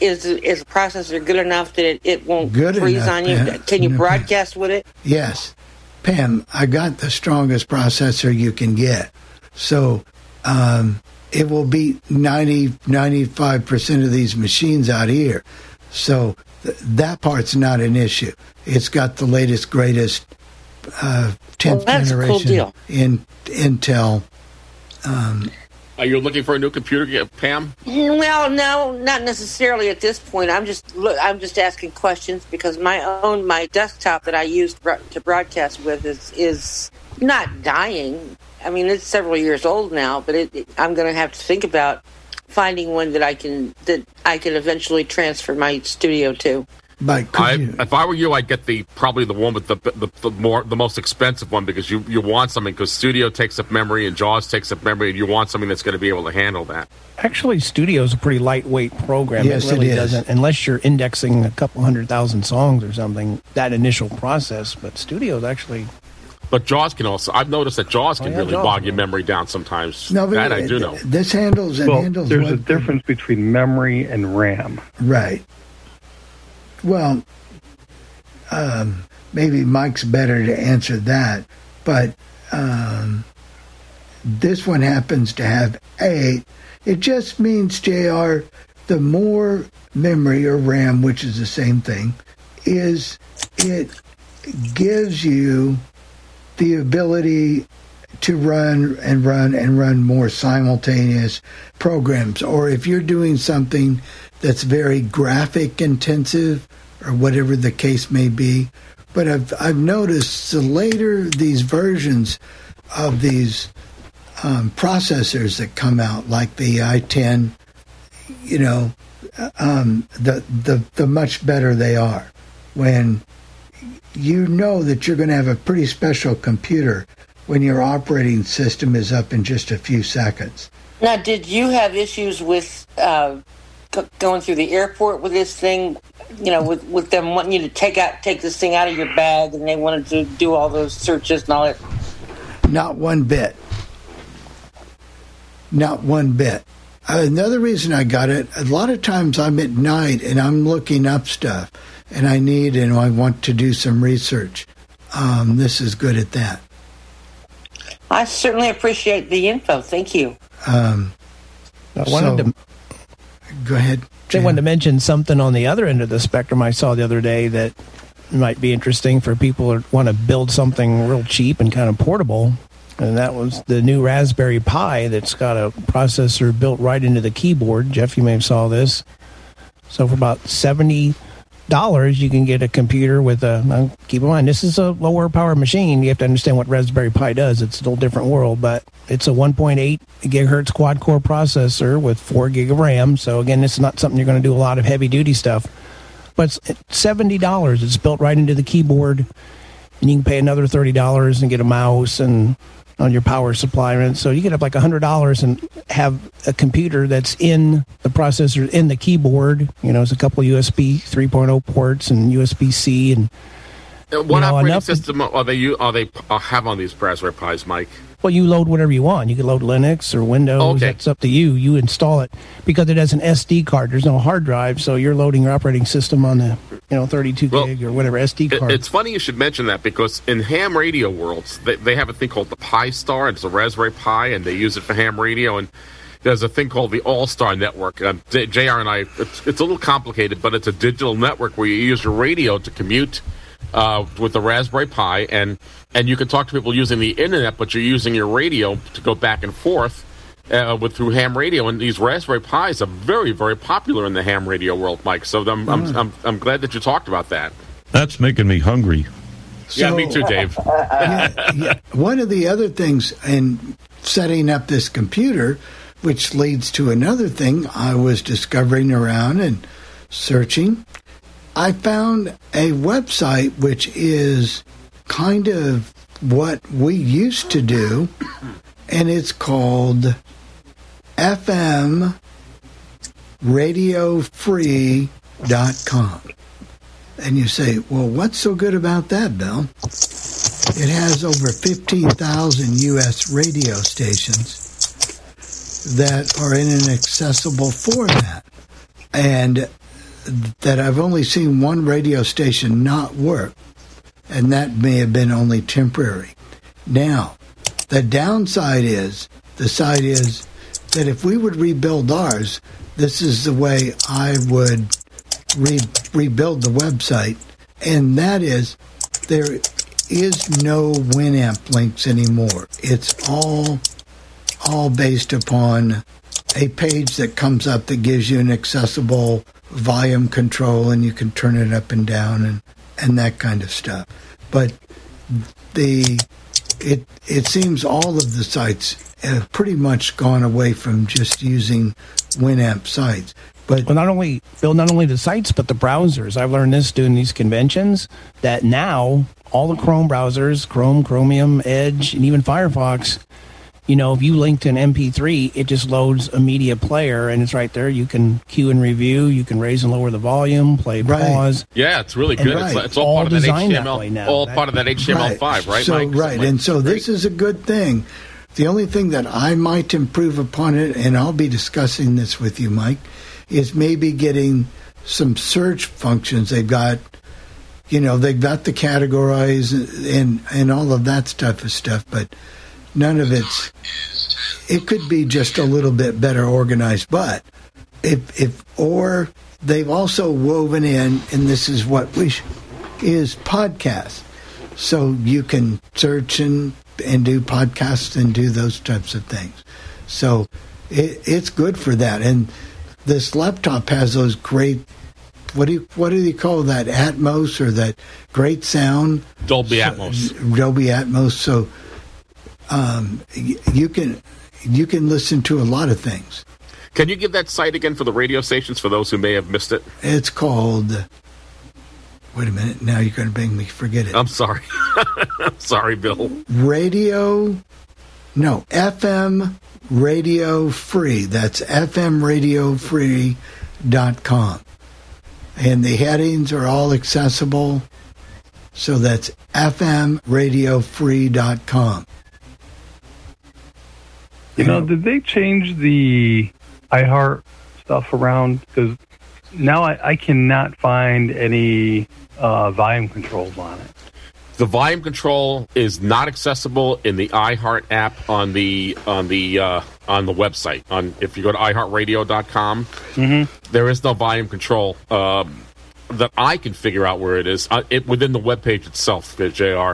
Is is the processor good enough that it, it won't Good freeze enough, on you? yeah. Can you broadcast with it? Yes. Pam, I got the strongest processor you can get. So um, it will beat 90, 95% of these machines out here. So th- that part's not an issue. It's got the latest, greatest uh, 10th Well, that's a cool generation in Intel. Um, Are you looking for a new computer, Pam? Well, no, not necessarily at this point. I'm just look, I'm just asking questions because my own my desktop that I use to to broadcast with is is not dying. I mean, it's several years old now, but it, it, I'm going to have to think about finding one that I can that I can eventually transfer my studio to. But I, if I were you, I'd get the probably the one with the the, the more the most expensive one because you you want something because Studio takes up memory and Jaws takes up memory and you want something that's going to be able to handle that. Actually, Studio is a pretty lightweight program. Yes, it it really is. doesn't, unless you're indexing a couple hundred thousand songs or something, that initial process. But Studio is actually But Jaws can also. I've noticed that Jaws Oh, can yeah, really Jaws bog your memory down sometimes. No, but that I do know. This handles and well, handles there's a what- difference between memory and RAM. Right. Well, um, maybe Mike's better to answer that, but um, this one happens to have eight. It just means, JR, the more memory or RAM, which is the same thing, is it gives you the ability to run and run and run more simultaneous programs. Or if you're doing something that's very graphic intensive or whatever the case may be. But I've, I've noticed the later these versions of these um, processors that come out, like the i10, you know, um, the, the, the much better they are. When you know that you're going to have a pretty special computer when your operating system is up in just a few seconds. Now, did you have issues with uh, g- going through the airport with this thing? You know, with with them wanting you to take out take this thing out of your bag, and they wanted to do all those searches and all that. Not one bit. Not one bit. Uh, another reason I got it, a lot of times I'm at night and I'm looking up stuff and I need and I want to do some research. Um, this is good at that. I certainly appreciate the info. Thank you. Um, I wanted so- to go ahead. I wanted to mention something on the other end of the spectrum I saw the other day that might be interesting for people who want to build something real cheap and kind of portable. And that was the new Raspberry Pi that's got a processor built right into the keyboard. Jeff, you may have saw this. So for about seventy dollars, you can get a computer with a. Keep in mind, this is a lower power machine. You have to understand what Raspberry Pi does. It's a little different world, but it's a 1.8 gigahertz quad core processor with four gig of RAM. So again, this is not something you're going to do a lot of heavy duty stuff. But it's seventy dollars. It's built right into the keyboard, and you can pay another thirty dollars and get a mouse and on your power supply. And so you get up like hundred dollars and have a computer that's in the processor in the keyboard. You know, it's a couple USB 3.0 ports and USB C and Uh, What You know, operating enough system are they are they uh, have on these Raspberry Pis, Mike? Well, you load whatever you want. You can load Linux or Windows. Okay. That's up to you. You install it because it has an SD card. There's no hard drive, so you're loading your operating system on the you know 32 gig or whatever SD card. it's funny you should mention that because in ham radio worlds, they, they have a thing called the Pi Star. It's a Raspberry Pi, and they use it for ham radio. And there's a thing called the All Star Network. Uh, Jr. and I, it's, it's a little complicated, but it's a digital network where you use your radio to commute uh, with the Raspberry Pi, and and you can talk to people using the internet, but you're using your radio to go back and forth. Uh, with through ham radio and these Raspberry Pis are very very popular in the ham radio world, Mike. So I'm I'm, I'm, I'm glad that you talked about that. That's making me hungry. yeah, me too, Dave. yeah, yeah. One of the other things in setting up this computer, which leads to another thing I was discovering around and searching, I found a website which is kind of what we used to do, and it's called FMRadioFree.com. And you say, well, what's so good about that, Bill? It has over 15,000 U.S. radio stations that are in an accessible format. And that I've only seen one radio station not work. And that may have been only temporary. Now, the downside is the side is that if we would rebuild ours, this is the way I would re- rebuild the website, and that is there is no Winamp links anymore. It's all all based upon a page that comes up that gives you an accessible volume control, and you can turn it up and down and and that kind of stuff. But the it it seems all of the sites have pretty much gone away from just using Winamp sites. But well, not only Bill, not only the sites, but the browsers. I've learned this doing these conventions that now all the Chrome browsers, Chrome, Chromium, Edge, and even Firefox, you know, if you link to an MP3, it just loads a media player and it's right there. You can cue and review. You can raise and lower the volume, play pause. Yeah, it's really good. right. It's, it's all, All part of that designed that HTML. now. All That- part of that HTML5, right, so, Mike? Right, and so this is a good thing. The only thing that I might improve upon it, and I'll be discussing this with you, Mike, is maybe getting some search functions. They've got, you know, they've got the categorize and and all of that stuff is stuff, but none of it's. It could be just a little bit better organized, but if if or they've also woven in, and this is what we sh- is podcasts so you can search and and do podcasts and do those types of things. So it, it's good for that. And this laptop has those great what do you, what do they call that Atmos or that great sound Dolby Atmos. Dolby Atmos. So um, you can you can listen to a lot of things. Can you give that site again for the radio stations for those who may have missed it? It's called. Wait a minute! Now you're going to make me forget it. I'm sorry. I'm sorry, Bill. radio no fm radio free that's fmradiofree.com and the headings are all accessible so that's fmradiofree.com You know, did they change the iHeart stuff around? Because now I, I cannot find any uh, volume controls on it. The volume control is not accessible in the iHeart app on the on the uh, on the website. On if you go to iHeartRadio.com, Mm-hmm. there is no volume control um, that I can figure out where it is. Uh, it within the web page itself, Jr.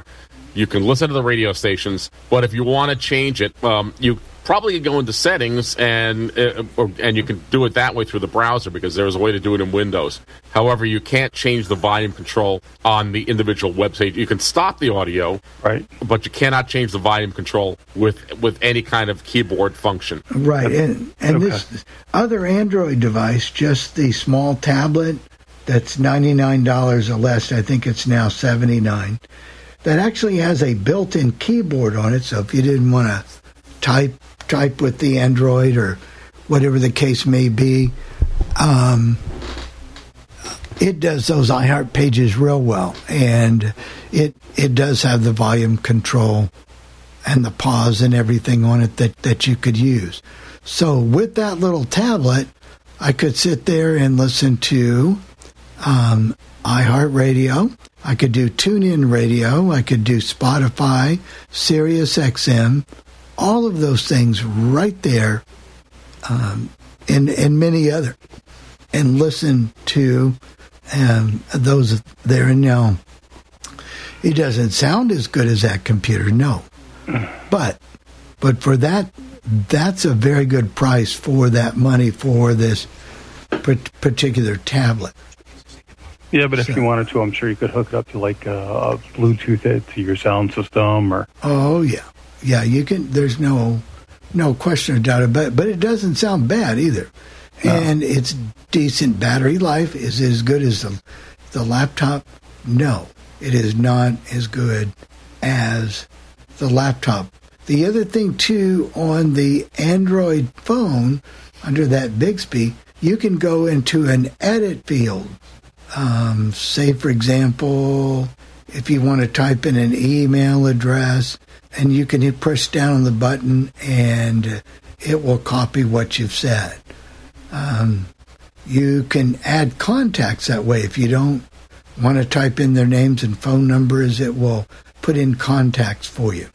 You can listen to the radio stations, but if you want to change it, um, you probably could go into settings and uh, or, and you can do it that way through the browser because there's a way to do it in Windows. However, you can't change the volume control on the individual website. You can stop the audio, right? But you cannot change the volume control with with any kind of keyboard function. Right, and and this other Android device, just the small tablet, that's ninety nine dollars or less. I think it's now seventy nine. That actually has a built in keyboard on it. So if you didn't want to type type with the Android or whatever the case may be, um, it does those iHeart pages real well, and it it does have the volume control and the pause and everything on it that, that you could use. So with that little tablet, I could sit there and listen to um, iHeartRadio. I could do TuneIn Radio. I could do Spotify, Sirius XM, all of those things right there um, and and many other, and listen to um, those there. And now, it doesn't sound as good as that computer, no, but but for that, that's a very good price for that money for this particular tablet. Yeah, but if you wanted to, I'm sure you could hook it up to like uh, a Bluetooth it to your sound system or. Oh yeah, yeah. You can. There's no no question or doubt about it. But it doesn't sound bad either, and it's decent battery life. Is it as good as the the laptop? No, it is not as good as the laptop. The other thing too on the Android phone under that Bixby, you can go into an edit field. Um, say, for example, if you want to type in an email address, and you can push down on the button, and it will copy what you've said. Um, you can add contacts that way. If you don't want to type in their names and phone numbers, it will put in contacts for you.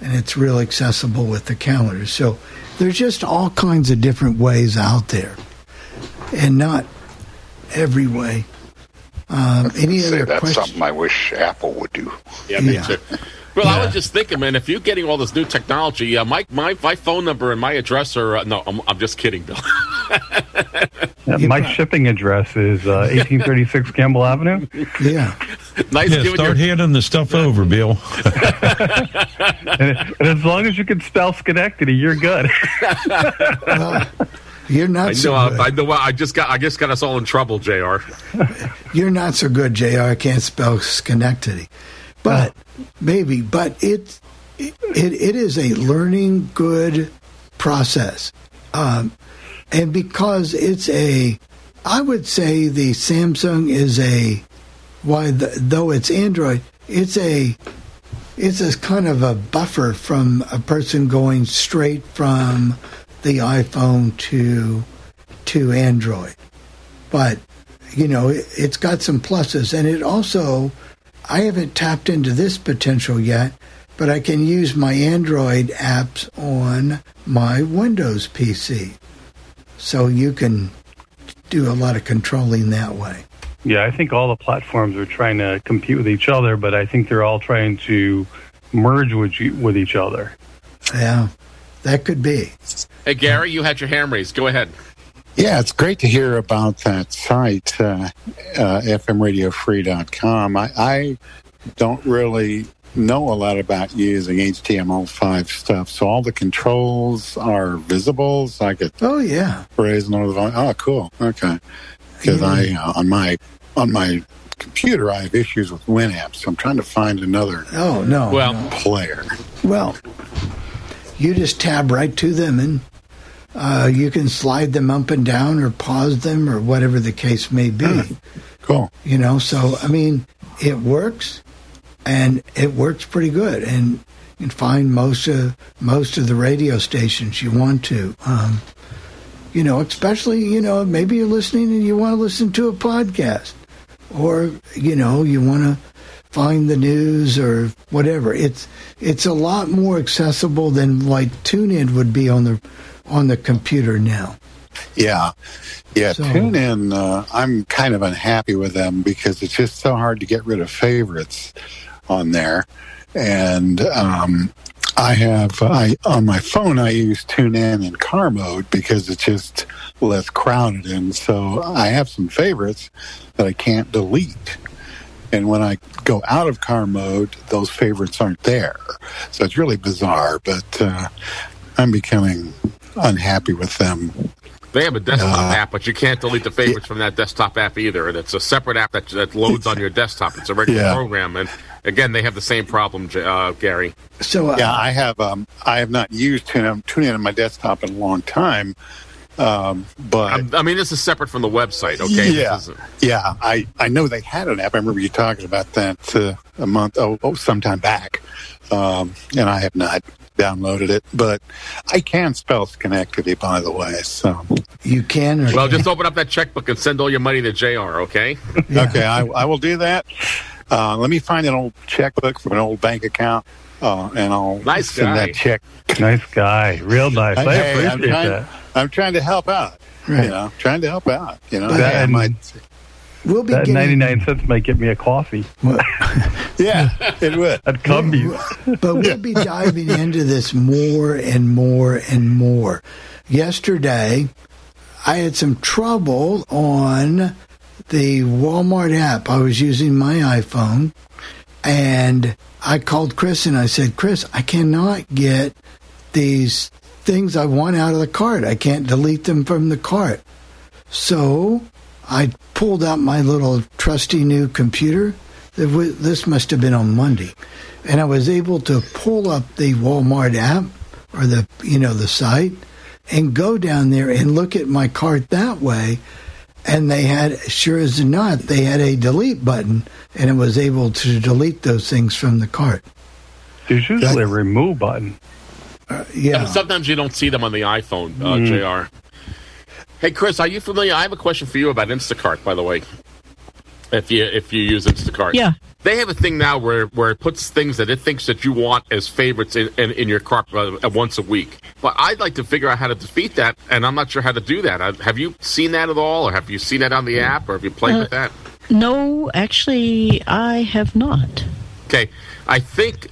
And it's real accessible with the calendar. So there's just all kinds of different ways out there. And not every way. Um, any Say other that's questions? something I wish Apple would do. Yeah, me Yeah. too. Well, I was just thinking, man, if you're getting all this new technology, uh, my, my my phone number and my address are uh, no, I'm, I'm just kidding, Bill. Yeah, my shipping address is uh, 1836 Campbell Avenue. Yeah. nice yeah, giving start your handing the stuff over, Bill. and, and as long as you can spell Schenectady, you're good. You're not I so know. good. I, I know. I just got. I just got us all in trouble, Jr. You're not so good, Jr. I can't spell Schenectady, but maybe. But it, it it is a learning good process, um, and because it's a, I would say the Samsung is a, why the, though it's Android, it's a, it's a kind of a buffer from a person going straight from the iPhone to to Android. But you know it, it's got some pluses. And it also i haven't tapped into this potential yet but i can use my android apps on my windows pc so you can do a lot of controlling that way. Yeah, I think all the platforms are trying to compete with each other, but I think they're all trying to merge with you, with each other. yeah that could be Hey, Gary, you had your hand raised. Go ahead. Yeah, it's great to hear about that site, uh, uh, fmradiofree.com. I, I don't really know a lot about using HTML5 stuff, so all the controls are visible. So I could oh yeah raise another lower volume. Oh, cool. Okay, because I uh, on my on my computer I have issues with Winamp, so I'm trying to find another oh no Well, player. well you just tab right to them and uh, you can slide them up and down or pause them or whatever the case may be. Cool. you know so i mean it works and it works pretty good. And you can find most of most of the radio stations you want to. Um, you know especially you know maybe you're listening and you want to listen to a podcast or you know you want to find the news or whatever it's it's a lot more accessible than like TuneIn would be on the on the computer now Yeah. Yeah, So- tune in. Uh, I'm kind of unhappy with them because it's just so hard to get rid of favorites on there. And um, I have I on my phone I use tune in in car mode because it's just less crowded, and so I have some favorites that I can't delete. And when I go out of car mode, those favorites aren't there. So it's really bizarre, but uh, I'm becoming unhappy with them They have a desktop Uh, app, but you can't delete the favorites from that desktop app either. And it's a separate app that, that loads on your desktop. It's a regular Yeah. program. And again, they have the same problem, uh, Gary. so uh, yeah, I have. Um, I have not used TuneIn, TuneIn on my desktop in a long time, um, but I'm- I mean, this is separate from the website, okay? yeah, This is- yeah. I, I know they had an app. I remember you talking about that uh, a month oh, oh sometime back, um, and I have not downloaded it. But I can spell Schenectady, by the way. So you can or well, just open up that checkbook and send all your money to JR, okay? okay, I, I will do that. Uh, let me find an old checkbook from an old bank account, uh, and I'll Nice send guy. that check. Nice guy, real nice. I Hey, I'm appreciate trying, that. I'm trying to help out. Right. You know, trying to help out. You know, That Hey, I might- We'll be That getting, ninety nine cents might get me a coffee yeah, it would. at Cumby's. but we'll be diving into this more and more and more. Yesterday, I had some trouble on the Walmart app. I was using my iPhone and I called Chris and I said, Chris, I cannot get these things I want out of the cart. I can't delete them from the cart. So I pulled out my little trusty new computer. This must have been on Monday, and I was able to pull up the Walmart app or the you know the site and go down there and look at my cart that way. And they had, sure as not, they had a delete button, and it was able to delete those things from the cart. There's usually a remove button. Uh, Yeah, yeah, sometimes you don't see them on the iPhone, uh, Mm. Jr. Hey, Chris, are you familiar? I have a question for you about Instacart, by the way. If you if you use Instacart, Yeah. they have a thing now where where it puts things that it thinks that you want as favorites in in, in your cart uh, once a week. But I'd like to figure out how to defeat that, and I'm not sure how to do that. I, have you seen that at all, or have you seen that on the app, or have you played Uh, with that? No, actually, I have not. Okay, I think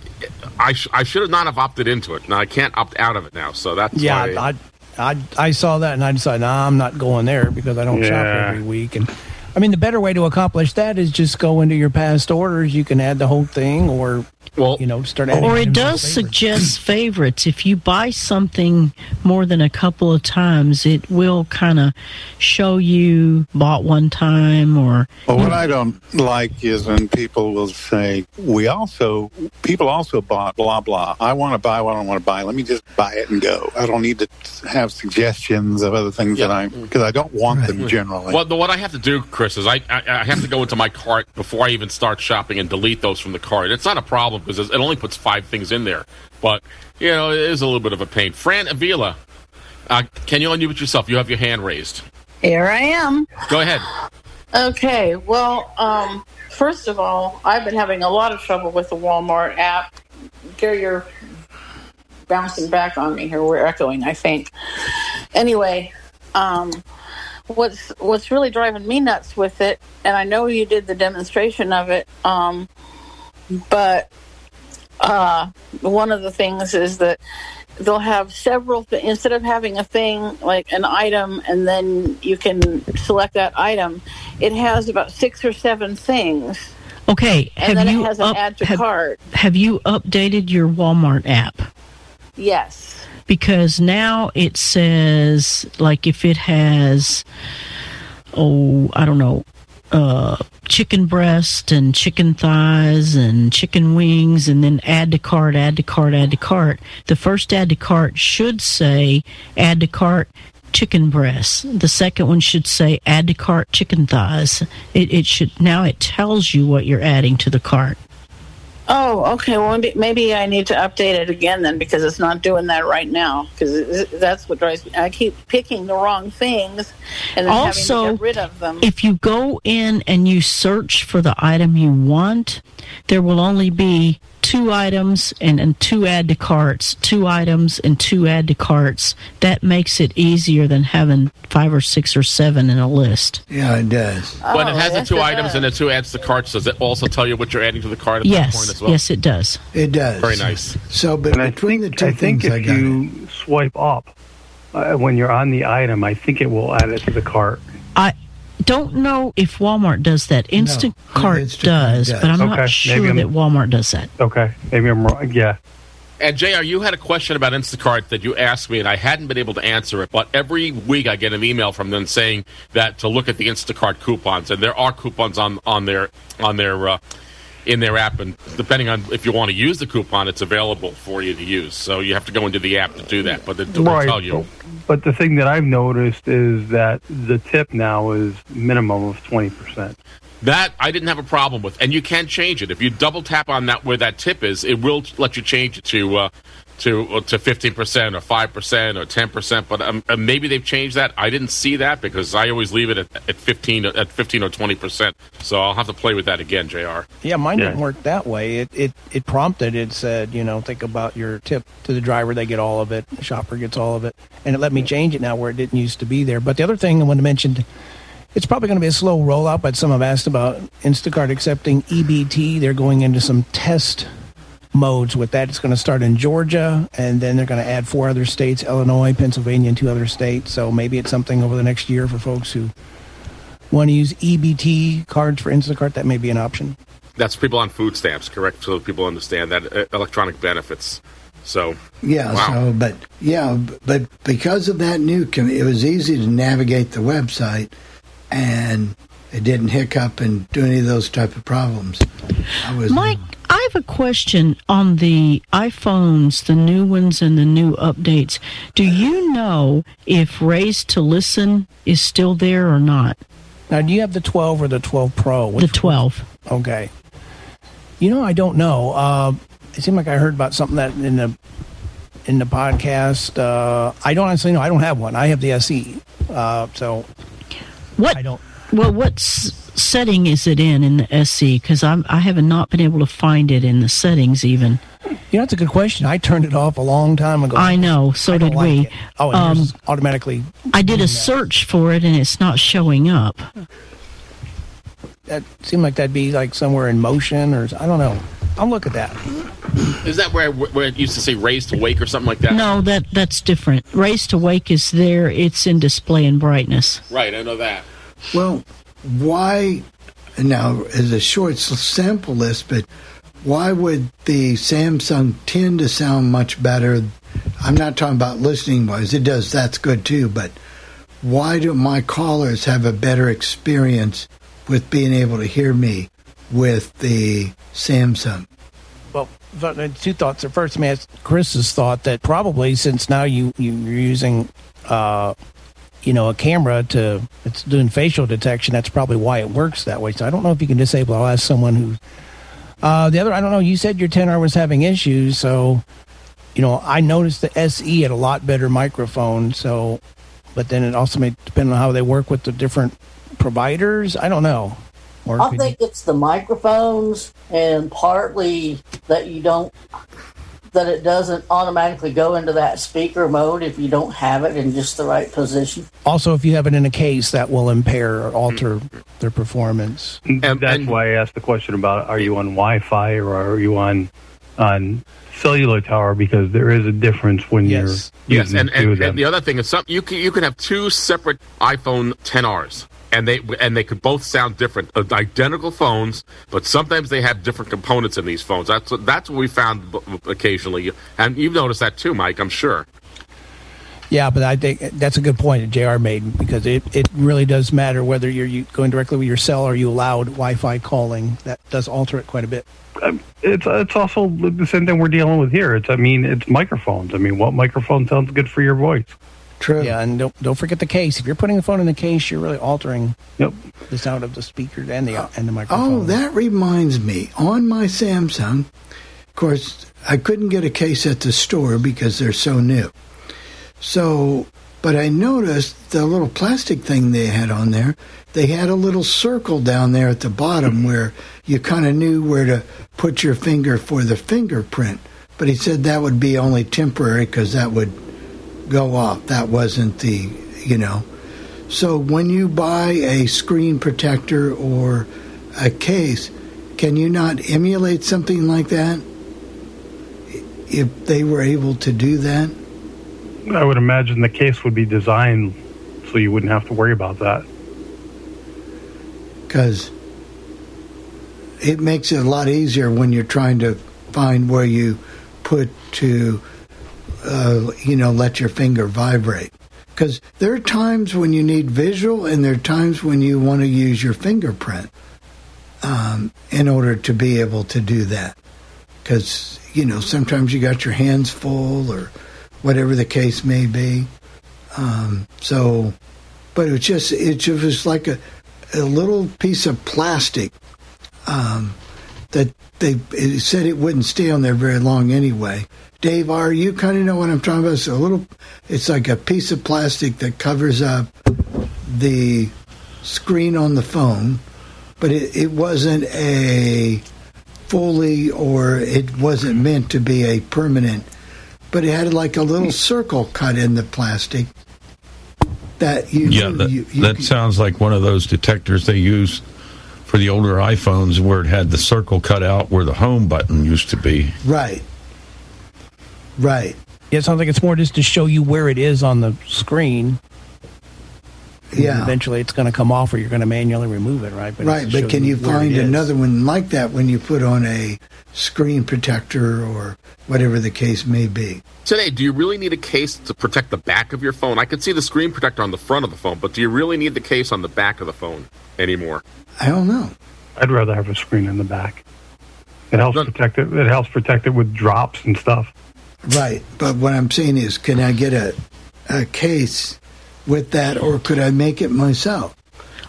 I sh- I should have not have opted into it. Now I can't opt out of it now, so that's Yeah, why. I, I I saw that and I decided, nah, I'm not going there because I don't shop every week. And I mean, the better way to accomplish that is just go into your past orders. You can add the whole thing, or well, you know, start adding. Or it does suggest favorites. If you buy something more than a couple of times, it will kind of show you bought one time or Well, what I don't like is when people will say, "We also people also bought blah blah." I want to buy what I want to buy. Let me just buy it and go. I don't need to have suggestions of other things that I because I don't want them generally. Well, what I have to do, Chris, is I, I I have to go into my cart before I even start shopping and delete those from the cart. It's not a problem because it only puts five things in there, but you know it is a little bit of a pain. Fran Avila, uh, can you unmute yourself? You have your hand raised. Here I am. Go ahead. Okay, well, um, first of all, I've been having a lot of trouble with the Walmart app. Gary, you're bouncing back on me here. We're echoing, I think. Anyway, um, what's what's really driving me nuts with it, and I know you did the demonstration of it, um, but uh, one of the things is that they'll have several th- instead of having a thing like an item and then you can select that item it has about six or seven things okay. and have then you it has an add to have, cart have you updated your Walmart app? yes because now it says like if it has oh i don't know uh chicken breast and chicken thighs and chicken wings and then add to cart add to cart add to cart. The first add to cart should say add to cart chicken breasts the second one should say add to cart chicken thighs. It, it should now it tells you what you're adding to the cart oh okay. Well maybe, i need to update it again then because it's not doing that right now. Because that's what drives me. I keep picking the wrong things and then Also, having to get rid of them. If you go in and you search for the item you want, there will only be two items and, and two add to carts, two items and two add to carts. That makes it easier than having five or six or seven in a list. yeah, it does. when it Oh, has the two items does. and the two adds to carts, does it also tell you what you're adding to the cart at that point Yes, as well? yes, it does. It does. Very nice. So, but And between think the two I think things, I if got it. you swipe up uh, when you're on the item, I think it will add it to the cart. I don't know if Walmart does that. Instacart Instacart does, does. but I'm Okay, not maybe sure I'm- that Walmart does that. Okay, maybe I'm wrong. Yeah, And JR, you had a question about Instacart that you asked me, and I hadn't been able to answer it. But every week I get an email from them saying that to look at the Instacart coupons, and there are coupons on on their on their uh, in their app, and depending on if you want to use the coupon, it's available for you to use. So you have to go into the app to do that, but it will right. tell you. But the thing that I've noticed is that the tip now is minimum of twenty percent. That I didn't have a problem with, and you can change it if you double tap on that where that tip is. It will let you change it to uh, to uh, to fifteen percent or five percent or ten percent. But um, uh, maybe they've changed that. I didn't see that because I always leave it at, at fifteen at fifteen or twenty percent. So I'll have to play with that again, Jr. Yeah, mine Yeah. didn't work that way. It, it it prompted. It said, you know, think about your tip to the driver. They get all of it. The shopper gets all of it, and it let me change it now where it didn't used to be there. But the other thing I wanted to mention, it's probably going to be a slow rollout. But some have asked about Instacart accepting EBT. They're going into some test modes with that. It's going to start in Georgia, and then they're going to add four other states: Illinois, Pennsylvania, and two other states. So maybe it's something over the next year for folks who want to use EBT cards for Instacart. That may be an option. That's people on food stamps, correct? So people understand that uh, electronic benefits. So Yeah, Wow. so but yeah, but because of that new, it was easy to navigate the website, and it didn't hiccup and do any of those type of problems. I was Mike, I have a question on the iPhones, the new ones and the new updates. Do you know if Raise to Listen is still there or not? Now, do you have the 12 or the 12 Pro? The 12. Okay. You know, I don't know. Uh, it seemed like I heard about something that in the in the podcast. Uh, I don't honestly know. I don't have one. I have the SE. Uh, so What? I don't. Well, what setting is it in in the SE? Because I'm I have not been able to find it in the settings even. You know, that's a good question. I turned it off a long time ago. I know. So I did like we. it. Oh, and Um, automatically. I did a that. search for it and it's not showing up. That seemed like that'd be like somewhere in motion, or I don't know. I'll look at that. is that where where it used to say "raise to wake" or something like that? No, that that's different. Raise to Wake is there. It's in display and brightness. Right, I know that. Well, why now is a short sample list, but why would the Samsung tend to sound much better? I'm not talking about listening wise; it does. That's good too. But why do my callers have a better experience with being able to hear me with the Samsung? Well, two thoughts. The first, man, Chris's thought that probably since now you you're using, uh, you know, a camera to it's doing facial detection. That's probably why it works that way. So I don't know if you can disable. I'll ask someone who. Uh, the other, I don't know. You said your 10R was having issues, so you know I noticed the SE had a lot better microphone. So, but then it also may depend on how they work with the different providers. I don't know. Or I think it's the microphones and partly that you don't that it doesn't automatically go into that speaker mode if you don't have it in just the right position. Also, if you have it in a case, that will impair or alter their performance. And That's why I asked the question about are you on Wi-Fi or are you on on cellular tower because there is a difference when Yes, you're yes, using and, the two of and, them. and the other thing is, some you can you can have two separate iPhone 10Rs, and they and they could both sound different, uh, identical phones, but sometimes they have different components in these phones. That's what, that's what we found occasionally, and you've noticed that too, Mike. I'm sure. Yeah, but I think that's a good point that JR made because it, it really does matter whether you're you- going directly with your cell or you allowed Wi Fi calling. That does alter it quite a bit. Um, it's it's also the same thing we're dealing with here. It's I mean it's microphones. I mean what microphone sounds good for your voice? True. Yeah, and don't don't forget the case. If you're putting the phone in the case, you're really altering yep. the sound of the speakers and the and the microphone. Oh, that reminds me. On my Samsung, of course, I couldn't get a case at the store because they're so new. So, but I noticed the little plastic thing they had on there, they had a little circle down there at the bottom where you kind of knew where to put your finger for the fingerprint. But he said that would be only temporary because that would go off. That wasn't the, you know. So when you buy a screen protector or a case, can you not emulate something like that? If they were able to do that? I would imagine the case would be designed so you wouldn't have to worry about that. Because it makes it a lot easier when you're trying to find where you put to, uh, you know, let your finger vibrate. Because there are times when you need visual, and there are times when you want to use your fingerprint um, in order to be able to do that. Because you know, sometimes you got your hands full, or whatever the case may be. Um, so, but it was just it just was like a a little piece of plastic um, that they said it wouldn't stay on there very long anyway. Dave, are you kind of know what I'm talking about? It's a little, it's like a piece of plastic that covers up the screen on the phone, but it, it wasn't a fully or it wasn't meant to be a permanent, but it had like a little circle cut in the plastic that you Yeah, that, you, you that sounds like one of those detectors they use for the older iPhones where it had the circle cut out where the home button used to be. right, right. Yeah, it sounds like it's more just to show you where it is on the screen. And Yeah. Eventually, it's going to come off, or you're going to manually remove it, right? right, but can you where find another one like that when you put on a screen protector or whatever the case may be? Today, do you really need a case to protect the back of your phone? I could see the screen protector on the front of the phone, but do you really need the case on the back of the phone anymore? I don't know. I'd rather have a screen in the back. It helps protect it. It helps protect it with drops and stuff. Right, but what I'm saying is, can I get a a case with that, or could I make it myself?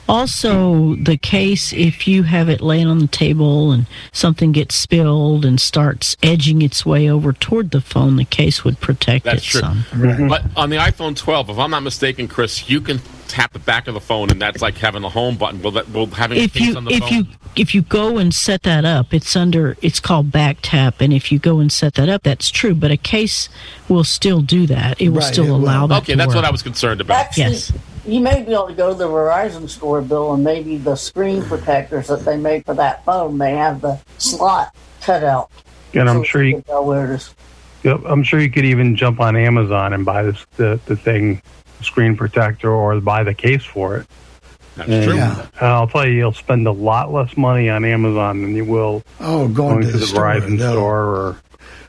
Also, the case, if you have it laying on the table and something gets spilled and starts edging its way over toward the phone, the case would protect That's it true. some. But on the iPhone 12, if I'm not mistaken, Chris, you can tap the back of the phone, and that's like having the home button. Will that will having a If case you on the if phone? you if you go and set that up, it's under it's called back tap, and if you go and set that up, that's true. But a case will still do that. It will Right, still it will. allow that. okay, to that's work. what I was concerned about. Actually, Yes. you may be able to go to the Verizon store, Bill, and maybe the screen protectors that they make for that phone may have the slot cut out. And I'm So sure you you, can tell where it is. yep, I'm sure you could even jump on Amazon and buy this the, the thing, screen protector, or buy the case for it. That's And true. Yeah. I'll tell you, you'll spend a lot less money on Amazon than you will Oh, going, going to the, store. Verizon no. store or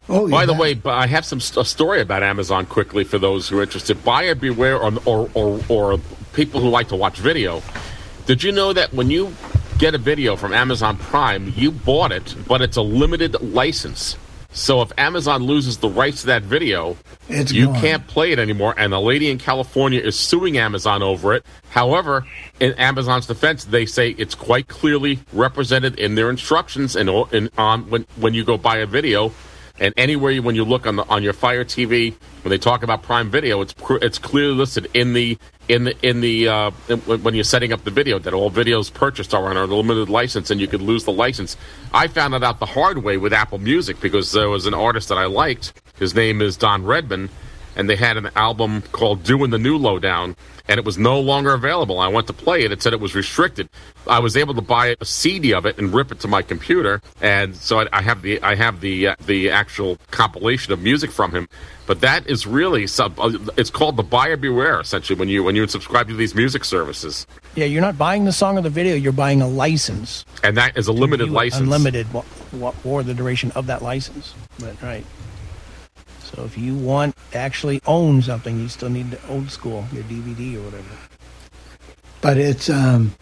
Oh, By the way, I have some st- a story about Amazon quickly for those who are interested. Buyer beware, or, or or or people who like to watch video. Did you know that when you get a video from Amazon Prime, you bought it, but it's a limited license. So if Amazon loses the rights to that video, It's you gone. can't play it anymore. And a lady in California is suing Amazon over it. However, in Amazon's defense, they say it's quite clearly represented in their instructions and in, on when when you go buy a video. And anywhere you, when you look on the on your Fire TV, when they talk about Prime Video, it's it's clearly listed in the in the in the uh, when you're setting up the video that all videos purchased are on a limited license, and you could lose the license. I found that out the hard way with Apple Music because there was an artist that I liked. His name is Don Redman, and they had an album called "Doing the New Lowdown," and it was no longer available. I went to play it; it said it was restricted. I was able to buy a CD of it and rip it to my computer, and so I, I have the I have the uh, the actual compilation of music from him. But that is really sub. Uh, it's called the buyer beware essentially when you when you subscribe to these music services, Yeah, you're not buying the song or the video; you're buying a license, and that is a limited license. unlimited, or the duration of that license. But right. So if you want to actually own something, you still need the old school, your DVD or whatever. But it's um,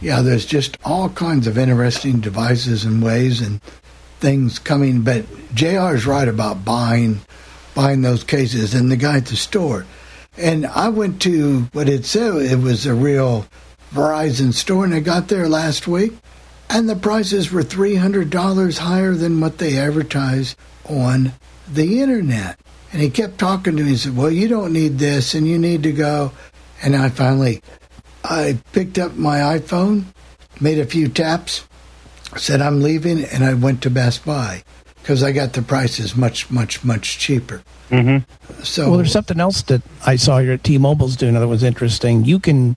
yeah. There's just all kinds of interesting devices and ways and things coming. But Jr. is right about buying buying those cases and the guy at the store. And I went to what it said it was a real Verizon store, and I got there last week, and the prices were three hundred dollars higher than what they advertise on the internet. And he kept talking to me and said, Well, you don't need this and you need to go. And I finally I picked up my iPhone, made a few taps, said I'm leaving, and I went to Best Buy because I got the prices much, much, much cheaper. Mm-hmm. So well, there's something else that I saw here at T-Mobile's doing that was interesting. You can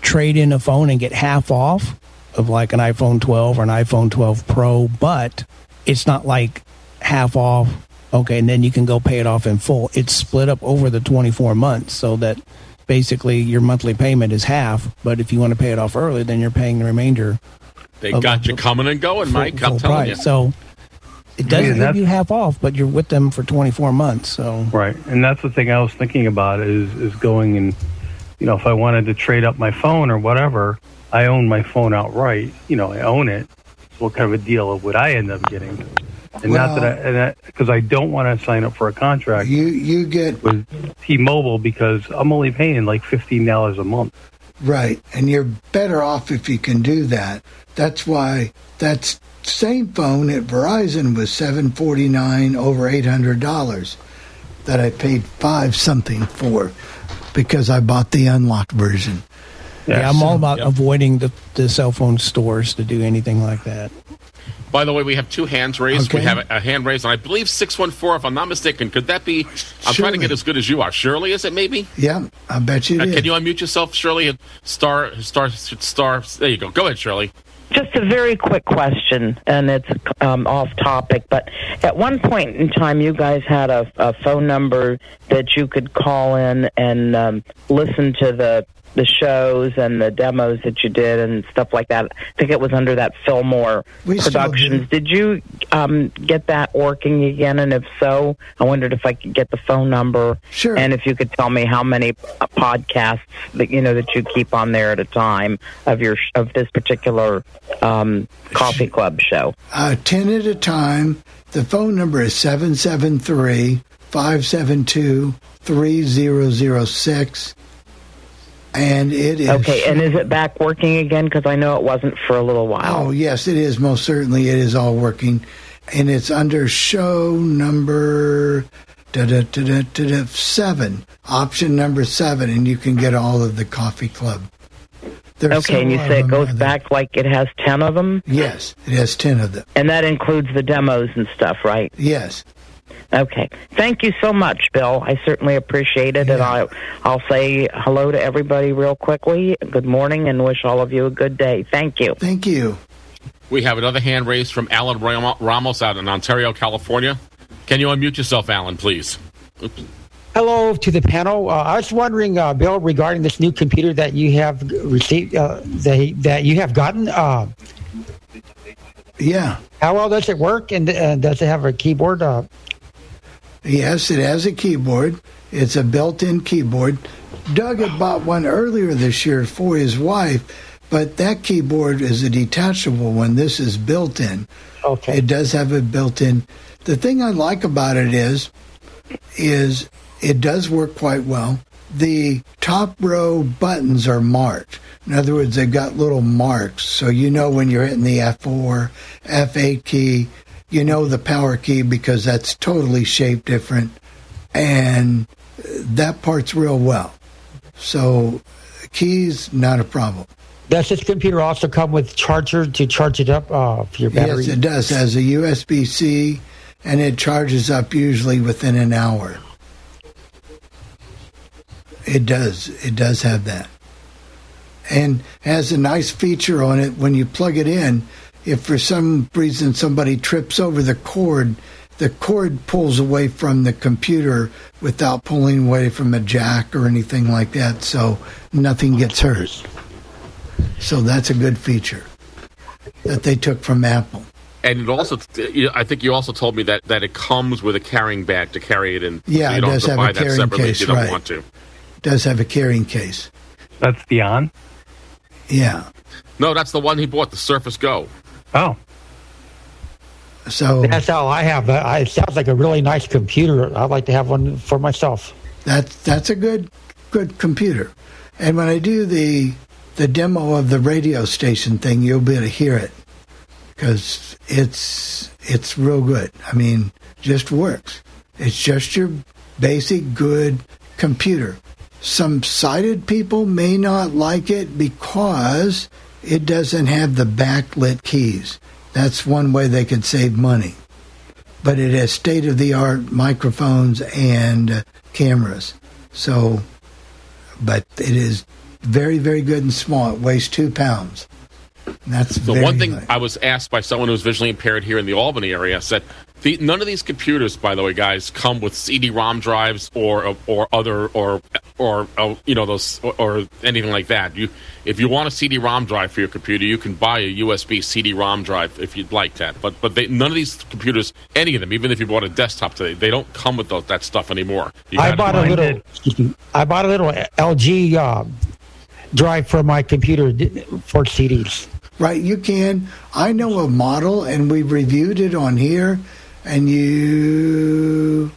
trade in a phone and get half off of like an iPhone 12 or an iPhone 12 Pro, but it's not like half off. Okay, and then you can go pay it off in full. It's split up over the 24 months so that basically your monthly payment is half. But if you want to pay it off early, then you're paying the remainder. They of got the you coming and going, full- Mike. I'm full telling price. you. So it doesn't give you half off, but you're with them for 24 months. So Right, and that's the thing I was thinking about is is going and you know if I wanted to trade up my phone or whatever, I own my phone outright. You know, I own it. What kind of a deal would I end up getting? And not that I and because I, don't want to sign up for a contract. You you get with T-Mobile because I'm only paying like fifteen dollars a month. Right. And you're better off if you can do that. That's why that same phone at Verizon was seven forty nine over eight hundred dollars that I paid five something for because I bought the unlocked version. Yeah, I'm all about Yep. avoiding the, the cell phone stores to do anything like that. By the way, we have two hands raised. We have a, a hand raised, and I believe 614, if I'm not mistaken. Could that be? I'm trying to get as good as you are. Shirley, is it maybe? Yeah, I bet you Uh, did. can you unmute yourself, Shirley? Hit Star, star, star. There you go. Go ahead, Shirley. Just a very quick question, and it's um, off topic. But at one point in time, you guys had a, a phone number that you could call in and um, listen to the the shows and the demos that you did and stuff like that. I think it was under that Fillmore We Productions. Did you um, get that working again? And if so, I wondered if I could get the phone number. Sure. And if you could tell me how many podcasts that you know that you keep on there at a time of your of this particular um, coffee club show. uh, 10 at a time. The phone number is 773 572 3006. And it is. Okay, and is it back working again? Because I know it wasn't for a little while. Oh, yes, it is. Most certainly, it is all working. And it's under show number da, da, da, da, da, da, seven, option number seven, and you can get all of the coffee club. There's okay, and you say it goes back like it has ten of them, Yes, it has 10 of them. and that includes the demos and stuff, right? Yes. Okay. Thank you so much, Bill. I certainly appreciate it, and I, I'll say hello to everybody real quickly. Good morning, and wish all of you a good day. Thank you. Thank you. We have another hand raised from Alan Ramos out in Ontario, California. Can you unmute yourself, Alan, please? Oops. Hello to the panel. Uh, I was wondering, uh, Bill, regarding this new computer that you have received, uh, that, that you have gotten. Uh, yeah. How well does it work, and uh, does it have a keyboard? Yes, it has a keyboard. It's a built-in keyboard. Doug had bought one earlier this year for his wife, but that keyboard is a detachable one. This is built-in. Okay. It does have a built-in. The thing I like about it is, is it does work quite well. The top row buttons are marked. In other words, they've got little marks, so you know when you're hitting the F4, F8 key, you know the power key because that's totally shaped different, and that part's real well. So, keys not a problem. does this computer also come with charger to charge it up uh, for your battery? Yes, it does. It has a USB C, and it charges up usually within an hour. It does. It does have that, and has a nice feature on it when you plug it in. If for some reason somebody trips over the cord, the cord pulls away from the computer without pulling away from a jack or anything like that, so nothing gets hurt. So that's a good feature that they took from Apple. And it also, I think you also told me that, that it comes with a carrying bag to carry it in. Yeah, you it does have have a carrying case, you don't right. want to. does have a carrying case. That's the on. Yeah. No, that's the one he bought, the Surface Go. Oh. So That's all I have. I- It sounds like a really nice computer. I'd like to have one for myself. that's that's a good good computer. And when I do the the demo of the radio station thing, you'll be able to hear it because it's it's real good. I mean, just works. It's just your basic good computer. Some sighted people may not like it because it doesn't have the backlit keys. That's one way they could save money. But it has state of the art microphones and uh, cameras. So, but it is very, very good and small. It weighs two pounds. And that's The very one thing light. I was asked by someone who's visually impaired here in the Albany area I said, the, none of these computers, by the way, guys, come with CD-ROM drives or or other or or uh, you know those or, or anything like that. You, if you want a CD-ROM drive for your computer, you can buy a USB CD-ROM drive if you'd like that. But but they, none of these computers, any of them, even if you bought a desktop today, they don't come with those, that stuff anymore. You I bought a little. me, I bought a little LG uh, drive for my computer for CDs. Right, you can. I know a model, and we reviewed it on here. And you,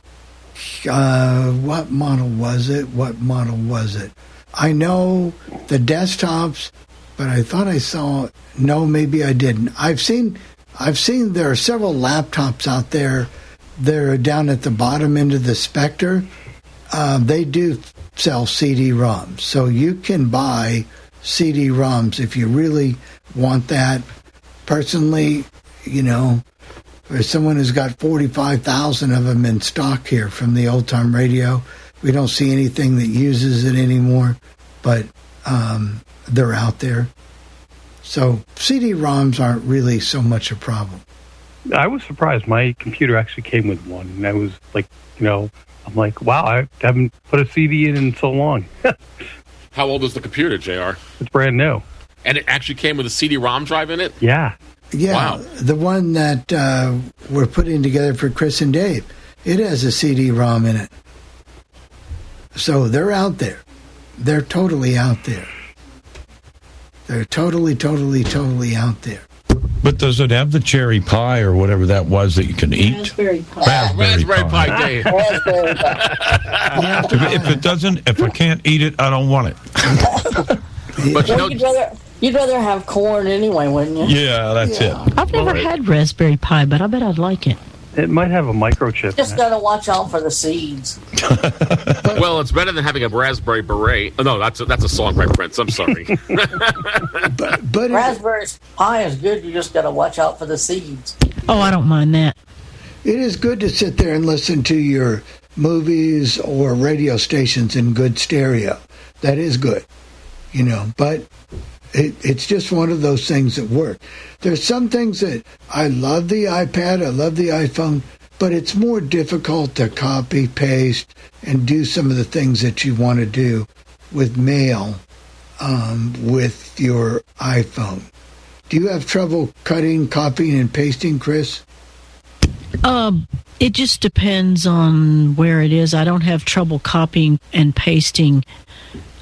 uh, what model was it? What model was it? I know the desktops, but I thought I saw. No, maybe I didn't. I've seen. I've seen there are several laptops out there. They're down at the bottom end of the Spectre. Uh, they do sell CD-ROMs, so you can buy CD-ROMs if you really want that. Personally, you know, there's someone who's got 45,000 of them in stock here from the old time radio. We don't see anything that uses it anymore, but um, they're out there. So CD-ROMs aren't really so much a problem. I was surprised. My computer actually came with one, and I was like, you know, I'm like, wow, I haven't put a CD in in so long. How old is the computer, Jr.? It's brand new. And it actually came with a CD-ROM drive in it. Yeah. Yeah, Wow. the one that uh, we're putting together for Chris and Dave, it has a CD-ROM in it. So they're out there. They're totally out there. They're totally, totally, totally out there. But does it have the cherry pie or whatever that was that you can eat? Raspberry Pi. Raspberry, Raspberry pie. Pi Day. Raspberry Pi. If, if it doesn't, if I can't eat it, I don't want it. But you know, rather you'd rather have corn anyway, wouldn't you? Yeah, that's it. I've never had raspberry pie, but I bet I'd like it. It might have a microchip. Just in gotta watch out for the seeds. well, it's better than having a raspberry beret. Oh, no, that's a, that's a song by Prince. I'm sorry. But but Raspberry pie is good. You just gotta watch out for the seeds. Oh, I don't mind that. it is good to sit there and listen to your movies or radio stations in good stereo. That is good, you know. But it, it's just one of those things that work. There's some things that I love the iPad, I love the iPhone, but it's more difficult to copy, paste, and do some of the things that you want to do with mail um, with your iPhone. Do you have trouble cutting, copying, and pasting, Chris? Um, it just depends on where it is. I don't have trouble copying and pasting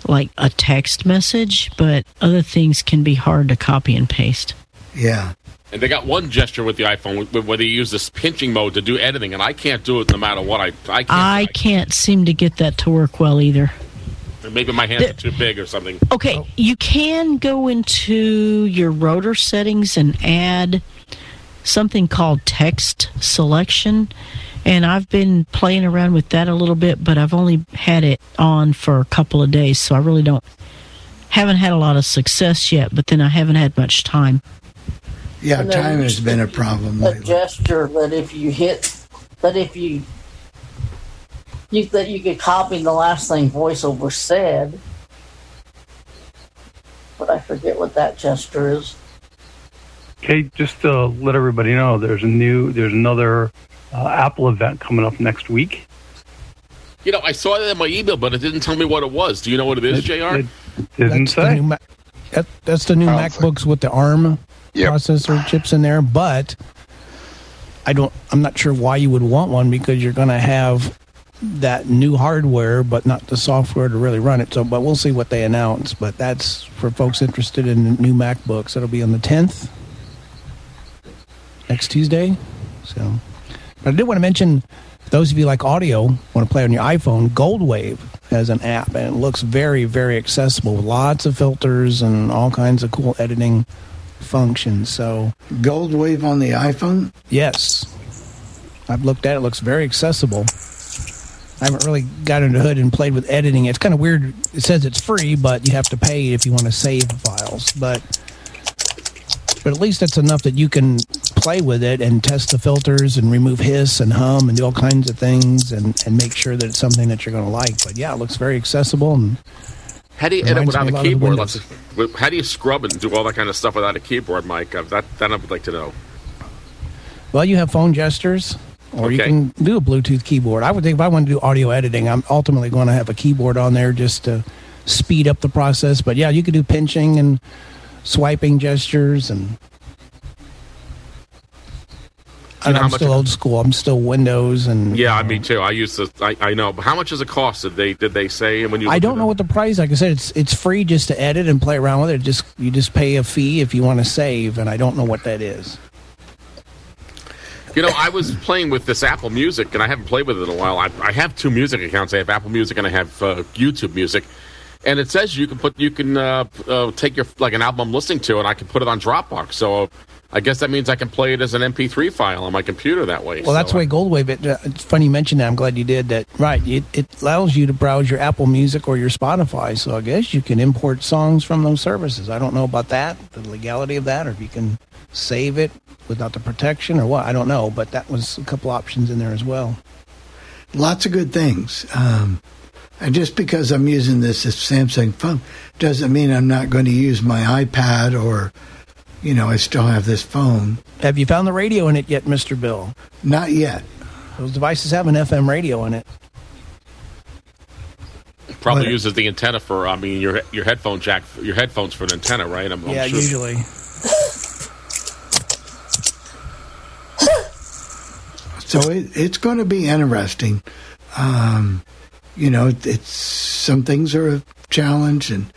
like a text message, but other things can be hard to copy and paste. Yeah. and they got one gesture with the iPhone where they use this pinching mode to do editing, and I can't do it no matter what. I I can't. I can't seem to get that to work well either. Maybe my hands are too big or something. Okay, you can go into your rotor settings and add something called text selection. And I've been playing around with that a little bit, but I've only had it on for a couple of days, so I really don't haven't had a lot of success yet, but then I haven't had much time. Yeah, time has been a problem A lately. gesture that if you hit, that if you, you that you could copy the last thing voiceover said. But I forget what that gesture is. Okay, just to let everybody know, there's a new, there's another uh, Apple event coming up next week. You know, I saw that in my email, but it didn't tell me what it was. Do you know what it is, Jr.? It didn't That's the say. new Ma- that, that's the new MacBooks with the ARM Yep. processor chips in there, but I don't. I'm not sure why you would want one because you're going to have that new hardware, but not the software to really run it. So, but we'll see what they announce. But that's for folks interested in the new MacBooks. It'll be on the 10th, next Tuesday. So, but I did want to mention those of you like audio want to play on your iPhone. Goldwave has an app, and it looks very, very accessible. with Lots of filters and all kinds of cool editing functions. So, Goldwave on the iPhone? yes, I've looked at it. It looks very accessible. I haven't really got into the hood and played with editing. It's kind of weird. It says it's free, but you have to pay if you want to save files. But but at least it's enough that you can play with it and test the filters and remove hiss and hum and do all kinds of things and, and make sure that it's something that you're going to like. But yeah, it looks very accessible and How do you edit without a keyboard? How do you scrub and do all that kind of stuff without a keyboard, Mike? Uh, that that I would like to know. well, you have phone gestures. Or you can do a Bluetooth keyboard. I would think if I want to do audio editing, I'm ultimately going to have a keyboard on there just to speed up the process. But yeah, you could do pinching and swiping gestures and you know I'm still old school. I'm still Windows and Yeah, me too. I used to. I, I know. But how much does it cost? Did they did they say when you? I don't know what the price. Like I said, it's it's free just to edit and play around with it. Just you just pay a fee if you want to save, and I don't know what that is. You know, I was playing with this Apple Music, and I haven't played with it in a while. I, I have two music accounts. I have Apple Music and I have uh, YouTube Music, and it says you can put you can uh, uh, take your like an album I'm listening to, and I can put it on Dropbox. So I guess that means I can play it as an MP3 file on my computer that way. Well, that's So, the way Goldwave. It, uh, it's funny you mentioned that. I'm glad you did that. Right. It, it allows you to browse your Apple Music or your Spotify. So I guess you can import songs from those services. I don't know about that, the legality of that, or if you can save it without the protection or what. I don't know. But that was a couple options in there as well. Lots of good things. Um, and just because I'm using this Samsung phone doesn't mean I'm not going to use my iPad or, you know, I still have this phone. Have you found the radio in it yet, Mr. Bill? Not yet. Those devices have an FM radio in it. Probably But- uses the antenna for. I mean, your your headphone jack, your headphones for an antenna, right? I'm, I'm yeah, sure. usually. So it, it's going to be interesting. Um, you know, it's some things are a challenge, and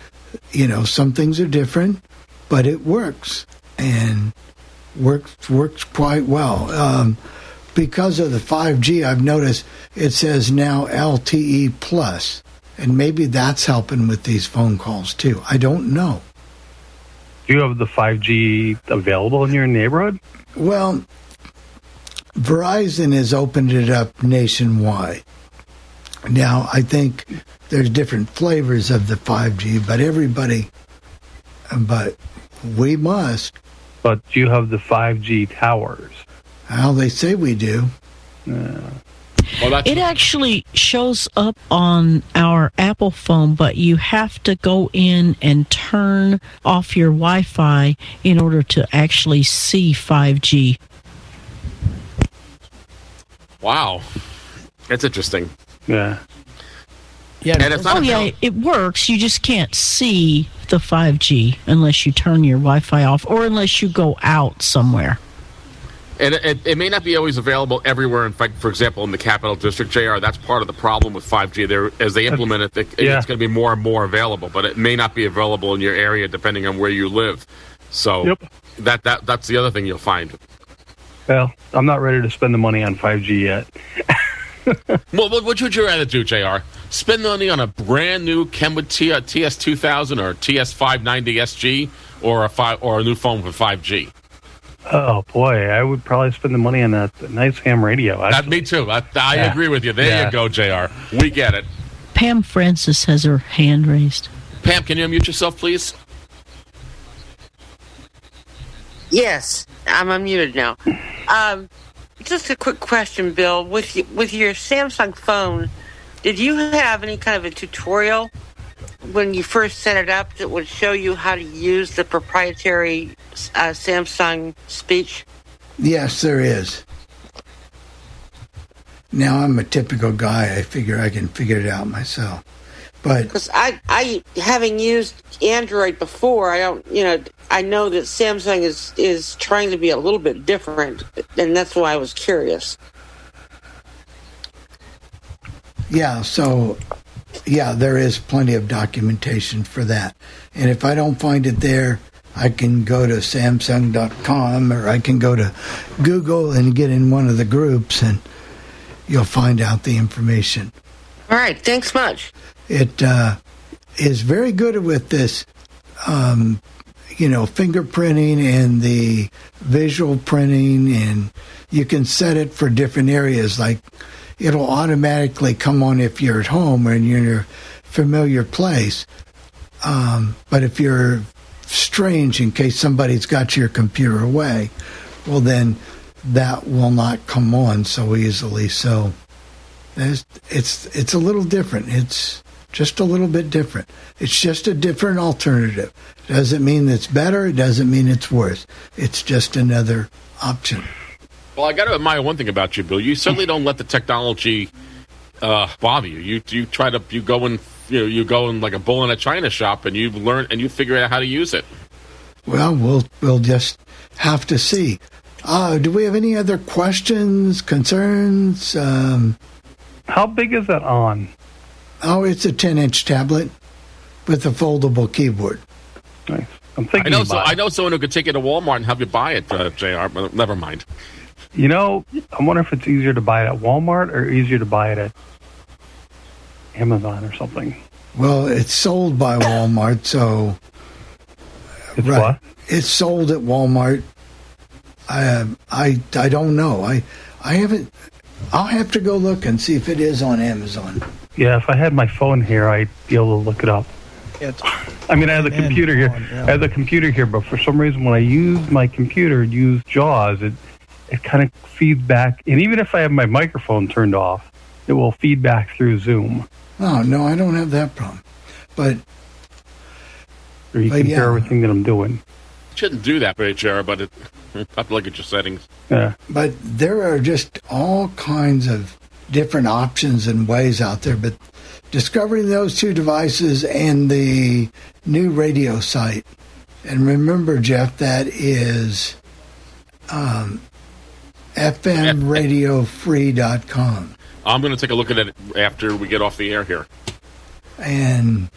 you know, some things are different, but it works and works works quite well. Um, because of the 5G, I've noticed it says now LTE plus, and maybe that's helping with these phone calls too. I don't know. Do you have the 5G available in your neighborhood? Well, Verizon has opened it up nationwide. Now, I think there's different flavors of the 5G, but everybody, but we must. But do you have the 5G towers? Well, they say we do. Well, It actually shows up on our Apple phone, but you have to go in and turn off your Wi Fi in order to actually see 5G. Wow, that's interesting. Yeah. Yeah, and it's not oh, yeah, it works. You just can't see the 5G unless you turn your Wi Fi off or unless you go out somewhere. And it, it, it may not be always available everywhere. In fact, for example, in the capital district, JR, that's part of the problem with 5G. There, as they implement it, it Yeah. it's going to be more and more available, but it may not be available in your area depending on where you live. So Yep. that that that's the other thing you'll find. Well, I'm not ready to spend the money on 5G yet. Well, what what would you rather do, JR? Spend the money on a brand new Kenwood T, TS2000 or TS590 SG, or a five or a new phone with 5G? Oh boy, I would probably spend the money on a, nice ham radio. That, me too. I, I Yeah. agree with you. There Yeah. you go, JR. We get it. Pam Francis has her hand raised. Pam, can you unmute yourself, please? Yes, I'm unmuted now. Um, just a quick question, Bill. With with your Samsung phone, did you have any kind of a tutorial when you first set it up that would show you how to use the proprietary uh, Samsung speech? Yes, there is. Now I'm a typical guy. I figure I can figure it out myself. But Because I, I, having used Android before, I don't, you know, I know that Samsung is is trying to be a little bit different, and that's why I was curious. Yeah, so yeah, there is plenty of documentation for that. And if I don't find it there, I can go to Samsung.com or I can go to Google and get in one of the groups and you'll find out the information. All right, thanks much. It uh, is very good with this, um, you know, fingerprinting and the visual printing, and you can set it for different areas. Like it'll automatically come on if you're at home you're in your familiar place. Um, but if you're strange, in case somebody's got your computer away, well, then that will not come on so easily. So it's it's it's a little different. It's just a little bit different. It's just a different alternative. Doesn't mean it's better. It doesn't mean it's worse. It's just another option. Well, I got to admire one thing about you, Bill. You certainly don't let the technology uh, bother you. You you try to you go in you know, you go in like a bull in a china shop, and you learn and you figure out how to use it. Well, we'll we'll just have to see. Uh, do we have any other questions, concerns? Um, How big is that on? Oh, it's a 10 inch tablet with a foldable keyboard. Nice. I'm I thinking know so, about I know someone who could take it to Walmart and have you buy it, uh, Jr. But never mind. You know, I wonder if it's easier to buy it at Walmart or easier to buy it at Amazon or something. Well, it's sold by Walmart, so It's right. what? It's sold at Walmart. I, I I don't know. I I haven't. I'll have to go look and see if it is on Amazon. Yeah, if I had my phone here, I'd be able to look it up. It's, I mean, I have the computer here. I have the computer here, but for some reason, when I use my computer, and use JAWS, it it kind of feeds back. And even if I have my microphone turned off, it will feed back through Zoom. Oh no, I don't have that problem. But Or you But can hear everything that I'm doing. Shouldn't do that, HR, but it, have to look at your settings. Yeah. But there are just all kinds of different options and ways out there. But discovering those two devices and the new radio site, and remember, Jeff, that is um, FMRadioFree.com. I'm going to take a look at it after we get off the air here. and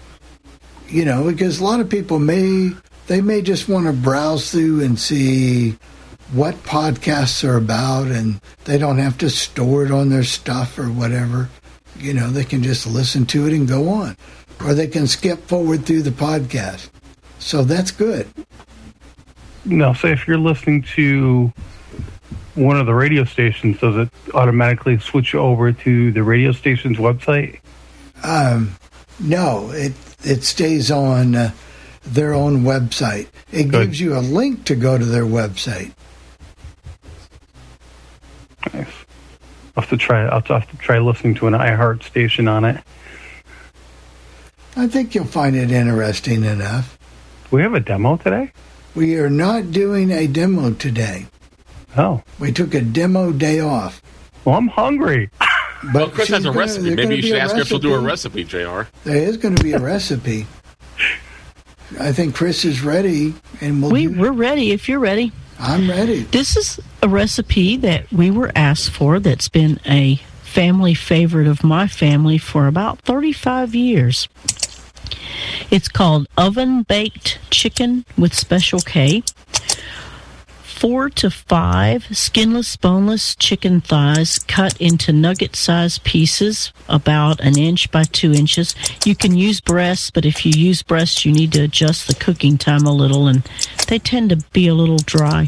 you know because a lot of people may they may just want to browse through and see what podcasts are about and they don't have to store it on their stuff or whatever. You know they can just listen to it and go on. Or they can skip forward through the podcast. So that's good. No, say if you're listening to one of the radio stations, does it automatically switch over to the radio station's website? um, no it it stays on uh, their own website. It gives you a link to go to their website I'll have to try. I'll have to try listening to an iHeart station on it. I think you'll find it interesting enough. We have a demo today? We are not doing a demo today. Oh. We took a demo day off. Well, I'm hungry. But well, Chris has a gonna- recipe. Maybe you should ask her if she'll do a recipe, JR. There is going to be a recipe. I think Chris is ready, and we'll. We, do- we're ready if you're ready. I'm ready. This is a recipe that we were asked for that's been a family favorite of my family for about 35 years. It's called oven baked chicken with Special K. Four to five skinless, boneless chicken thighs cut into nugget sized pieces about an inch by two inches. You can use breasts, but if you use breasts, you need to adjust the cooking time a little, and they tend to be a little dry.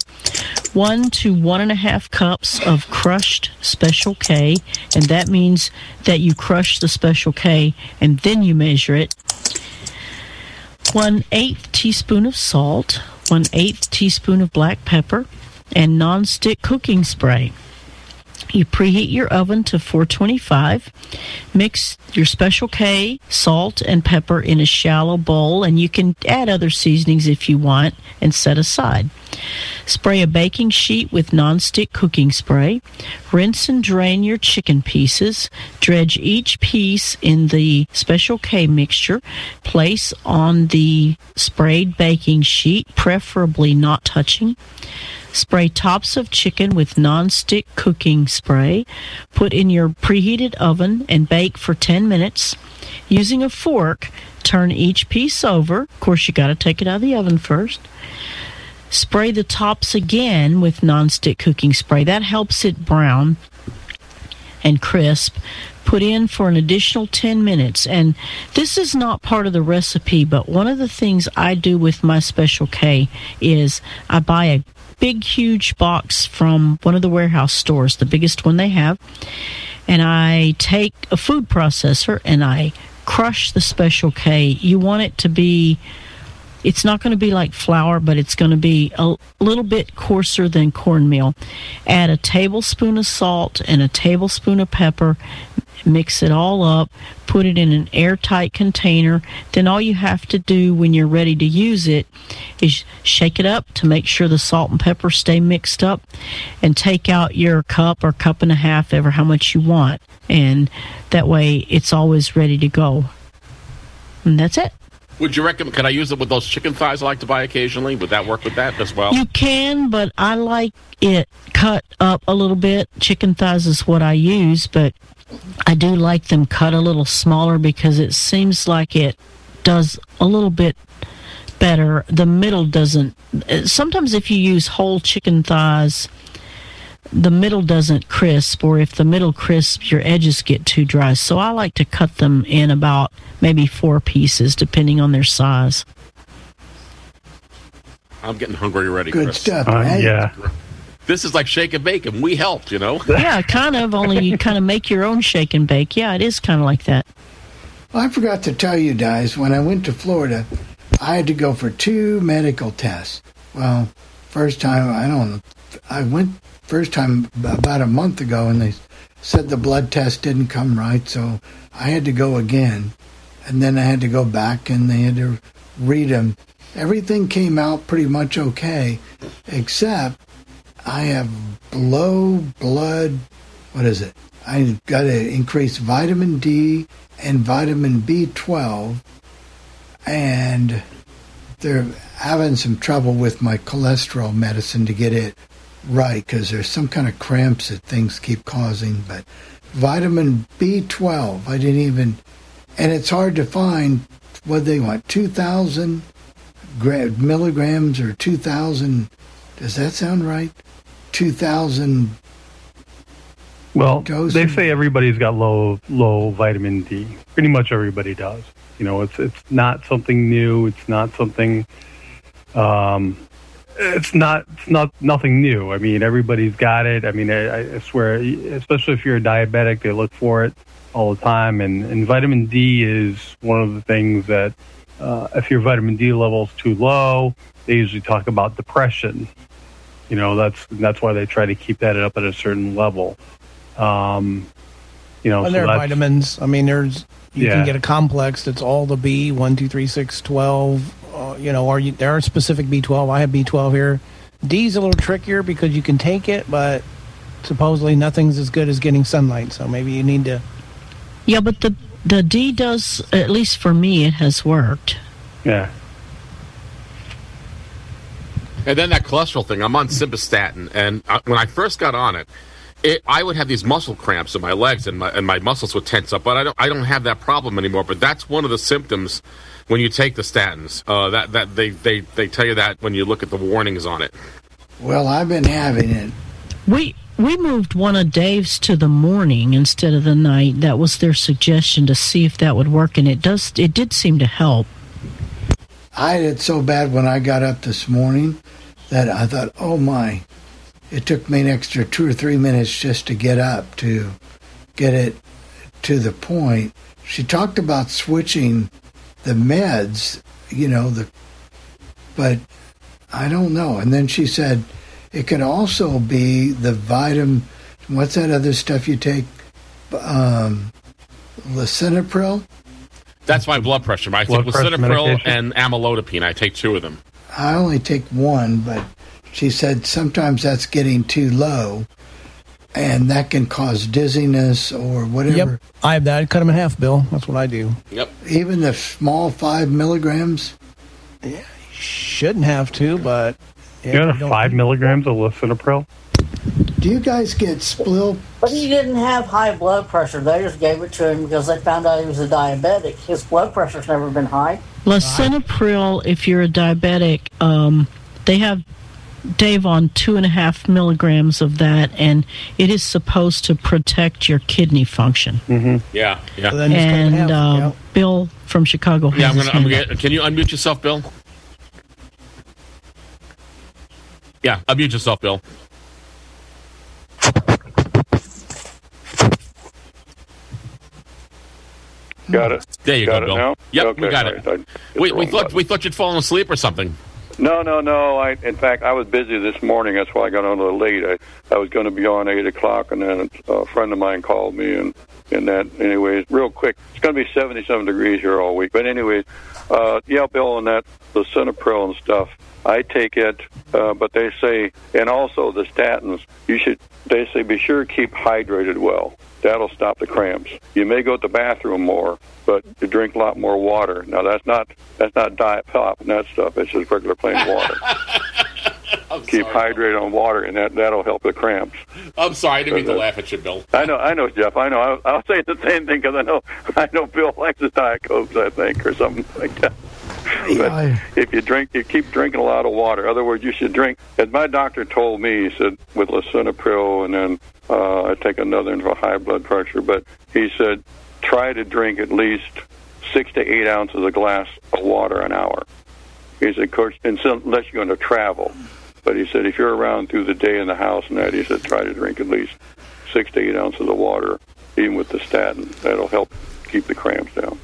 One to one and a half cups of crushed Special K, and that means that you crush the Special K and then you measure it. One eighth teaspoon of salt, one eighth teaspoon of black pepper, and nonstick cooking spray. You preheat your oven to 425. Mix your Special K, salt, and pepper in a shallow bowl, and you can add other seasonings if you want and set aside. Spray a baking sheet with nonstick cooking spray. Rinse and drain your chicken pieces. Dredge each piece in the Special K mixture. Place on the sprayed baking sheet, preferably not touching. Spray tops of chicken with nonstick cooking spray. Put in your preheated oven and bake for 10 minutes. Using a fork, turn each piece over. Of course, you got to take it out of the oven first. Spray the tops again with nonstick cooking spray. That helps it brown and crisp. Put in for an additional 10 minutes. And this is not part of the recipe, but one of the things I do with my Special K is I buy a big, huge box from one of the warehouse stores, the biggest one they have, and I take a food processor and I crush the Special K. You want it to be it's not going to be like flour, but it's going to be a little bit coarser than cornmeal. Add a tablespoon of salt and a tablespoon of pepper. Mix it all up. Put it in an airtight container. Then all you have to do when you're ready to use it is shake it up to make sure the salt and pepper stay mixed up, and take out your cup or cup and a half, ever how much you want, and that way it's always ready to go. And that's it. Would you recommend? Can I use it with those chicken thighs I like to buy occasionally? Would that work with that as well? You can, but I like it cut up a little bit. Chicken thighs is what I use, but I do like them cut a little smaller because it seems like it does a little bit better. The middle doesn't. Sometimes if you use whole chicken thighs, the middle doesn't crisp, or if the middle crisps, your edges get too dry. So I like to cut them in about maybe four pieces, depending on their size. I'm getting hungry already. Good Chris. stuff, Uh, right? yeah. This is like shake and bake, and we helped. You know. Yeah, kind of. Only you kind of make your own shake and bake. Yeah, it is kind of like that. Well, I forgot to tell you guys, when I went to Florida, I had to go for two medical tests. Well, first time, I don't know, I went first time about a month ago and they said the blood test didn't come right, so I had to go again. And then I had to go back and they had to read them. Everything came out pretty much okay, except I have low blood, what is it? I've got to increase vitamin D and vitamin B12, and they're having some trouble with my cholesterol medicine to get it right because there's some kind of cramps that things keep causing. But vitamin B12, I didn't even, and it's hard to find what they want 2,000 milligrams or 2,000. Does that sound right? 2,000 Well, Dose they say everybody's got low low vitamin D. Pretty much everybody does. You know, it's it's not something new. It's not something. Um, it's not it's not nothing new. I mean, everybody's got it. I mean, I, I swear, especially if you're a diabetic, they look for it all the time. And, and vitamin D is one of the things that uh, if your vitamin D level's too low, they usually talk about depression. You know, that's that's why they try to keep that up at a certain level. Um, you know, and so there are vitamins. I mean, there's you Yeah. can get a complex that's all the B one, two, three, six, twelve. Uh, you know, or you, there are specific B twelve. I have B twelve here. D's a little trickier because you can take it, but supposedly nothing's as good as getting sunlight. So maybe you need to. Yeah, but the the D does at least for me it has worked. Yeah. And then that cholesterol thing. I'm on simvastatin, and I, when I first got on it, it, I would have these muscle cramps in my legs, and my and my muscles would tense up. But I don't I don't have that problem anymore. But that's one of the symptoms when you take the statins. Uh, that that they, they they tell you that when you look at the warnings on it. Well, I've been having it. We we moved one of Dave's to the morning instead of the night. That was their suggestion to see if that would work, and it does. It did seem to help. I had it so bad when I got up this morning that I thought, oh my. It took me an extra two or three minutes just to get up to get it to the point. She talked about switching the meds, you know, the but I don't know. And then she said it could also be the vitamin what's that other stuff you take? Um lisinopril? That's my blood pressure. I Blood take pressure lisinopril and amlodipine. I take two of them. I only take one, but she said sometimes that's getting too low, and that can cause dizziness or whatever. Yep, I have that. Cut them in half, Bill. That's what I do. Yep. Even the small five milligrams. Yeah, shouldn't have to, but yeah, you got you a five milligrams of lisinopril. Do you guys get splill? But he didn't have high blood pressure. They just gave it to him because they found out he was a diabetic. His blood pressure's never been high. Lisinopril, if you're a diabetic, um, they have Dave on two and a half milligrams of that, and it is supposed to protect your kidney function. Mm-hmm. Yeah, yeah. and um, Bill from Chicago Yeah, I'm gonna. I'm gonna get, can you unmute yourself, Bill? Yeah, unmute yourself, Bill. Got it. There you Got go, Bill. now? Yep, Okay, we got all it. We, we thought wrong we thought you'd fallen asleep or something. No, no, no. I, in fact, I was busy this morning. That's why I got on a little late. I, I was going to be on eight o'clock, and then a friend of mine called me, and and that. Anyways, real quick, it's going to be seventy-seven degrees here all week. But anyways, uh, yeah, Bill, and that the lisinopril and stuff. I take it, uh, but they say, and also the statins. You should. They say be sure to keep hydrated well. That'll stop the cramps. You may go to the bathroom more, but you drink a lot more water. Now that's not that's not diet pop and that stuff. It's just regular plain water. keep hydrated on water, and that that'll help the cramps. I'm sorry, I didn't mean to laugh at you, Bill. I know, I know, Jeff. I know. I'll, I'll say the same thing because I know, I know Bill likes his diet cokes, I think, or something like that. But if you drink, you keep drinking a lot of water. In other words, you should drink. As my doctor told me, he said with lisinopril, and then uh, I take another one for high blood pressure. But he said try to drink at least six to eight ounces of glass of water an hour. He said, of course, unless you're going to travel. But he said if you're around through the day in the house and that, he said try to drink at least six to eight ounces of water, even with the statin. That'll help keep the cramps down.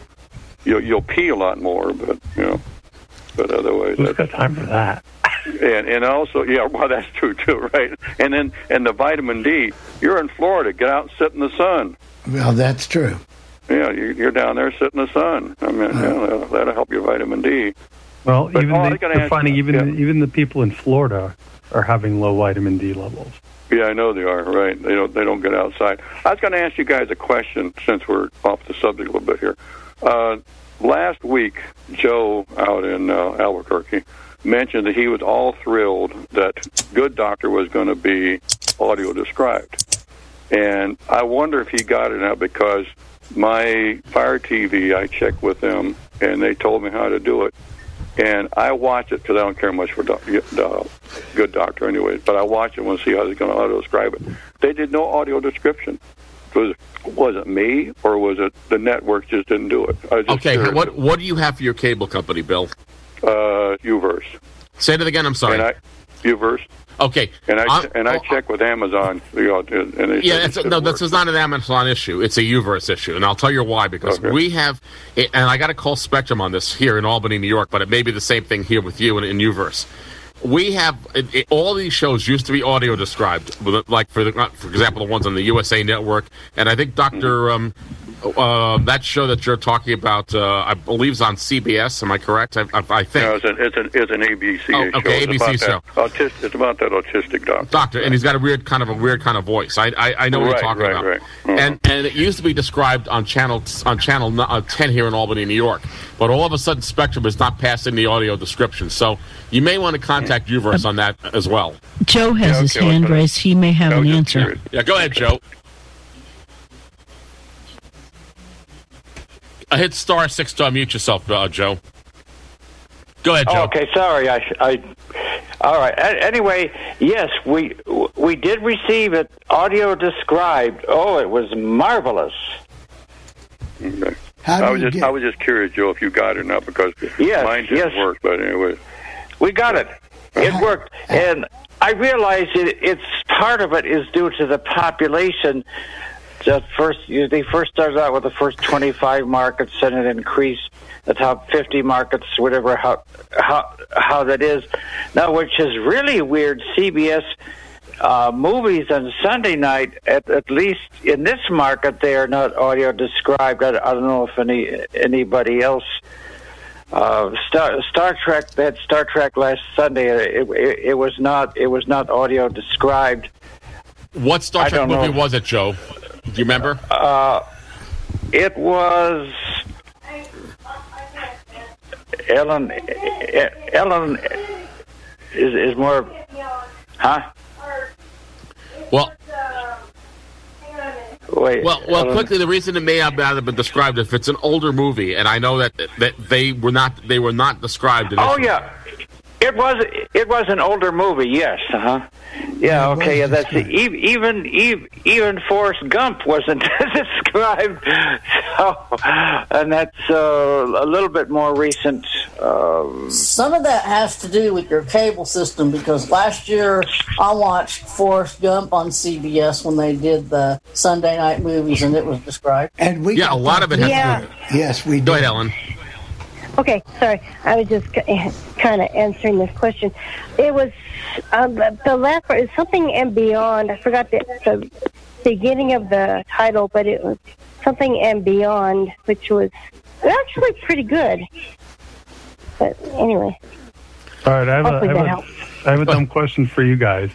You'll you'll pee a lot more, but you know, but otherwise, Who's got time for that? and and also yeah, well that's true too, right? And then and the vitamin D. You're in Florida. Get out and sit in the sun. Well, that's true. Yeah, you- you're down there sitting in the sun. I mean, uh-huh. yeah, that'll, that'll help your vitamin D. Well, But, even oh, they, they're finding even yeah. even the people in Florida are having low vitamin D levels. Yeah, I know they are. Right? They don't. They don't get outside. I was going to ask you guys a question since we're off the subject a little bit here. Uh, last week, Joe out in uh, Albuquerque mentioned that he was all thrilled that Good Doctor was going to be audio described, and I wonder if he got it out because my Fire TV, I checked with them, and they told me how to do it. And I watch it because I don't care much for doc- uh, Good Doctor, anyway. But I watch it and see how they're going to audio describe it. They did no audio description. Was was it me or was it the network just didn't do it? I just Okay, what what do you have for your cable company, Bill? Uh, Uverse. Say it again. I'm sorry. And I, Uverse. Okay. And I I'm- and I checked with Amazon. You know, and Yeah, it no, this is not an Amazon issue. It's a Uverse issue, and I'll tell you why. Because we have, and I got to call Spectrum on this here in Albany, New York, but it may be the same thing here with you in, in Uverse. We have it, it- all these shows used to be audio described, like for the, for example, the ones on the USA Network, and I think Doctor. Um, uh, that show that you're talking about, uh, I believe, is on CBS. Am I correct? I, I, I think. No, it's an it's an it's an ABC Oh, show. okay, It's ABC about show. That it's about that autistic doctor. doctor, and he's got a weird kind of a weird kind of voice. I I, I know what Right, you're talking right, about. right. Uh-huh. And and it used to be described on channel on channel uh, 10 here in Albany, New York. But all of a sudden, Spectrum is not passing the audio description. So you may want to contact Uverse on that as well. Joe has his okay, hand raised. He may have an answer. Yeah, go ahead, Joe. Uh, hit star six to unmute yourself, uh, Joe. Go ahead, Joe. Oh, okay, sorry. I, I, all right. A- anyway, yes, we we did receive it audio described. Oh, it was marvelous. Okay. How do I was you just get- I was just curious, Joe, if you got it or not because Yes, mine didn't yes. work. But anyway, We got it. It worked, and I realize it, it's part of it is due to the population. The first, they first started out with the first 25 markets, and it increased the top 50 markets, whatever how how how that is. Now, which is really weird. CBS uh, movies on Sunday night, at, at least in this market, they are not audio described. I, I don't know if any anybody else. Uh, Star, Star Trek, That Star Trek last Sunday. It, it, it was not. It was not audio described. What Star Trek don't know. movie was it, Joe? Do you remember? Uh, it was Ellen. Ellen is is more, huh? Well, Wait. well, well. Ellen- Quickly, the reason it may have not been described if it's an older movie, and I know that that they were not they were not described. Oh initially. yeah, it was it was an older movie. Yes, uh huh. Yeah, okay. Yeah, that's even even even Forrest Gump wasn't described. So, and that's uh, a little bit more recent. Uh, Some of that has to do with your cable system because last year I watched Forrest Gump on CBS when they did the Sunday night movies and it was described. And we yeah, a lot of it has Yeah. to do. Yes, we Go ahead, Ellen. Okay, sorry. I was just kind of answering this question. It was um, the the last part is something and beyond. I forgot the, the beginning of the title, but it was something and beyond, which was actually pretty good. But anyway, All right, I have, a, I, have a. I have a dumb question for you guys.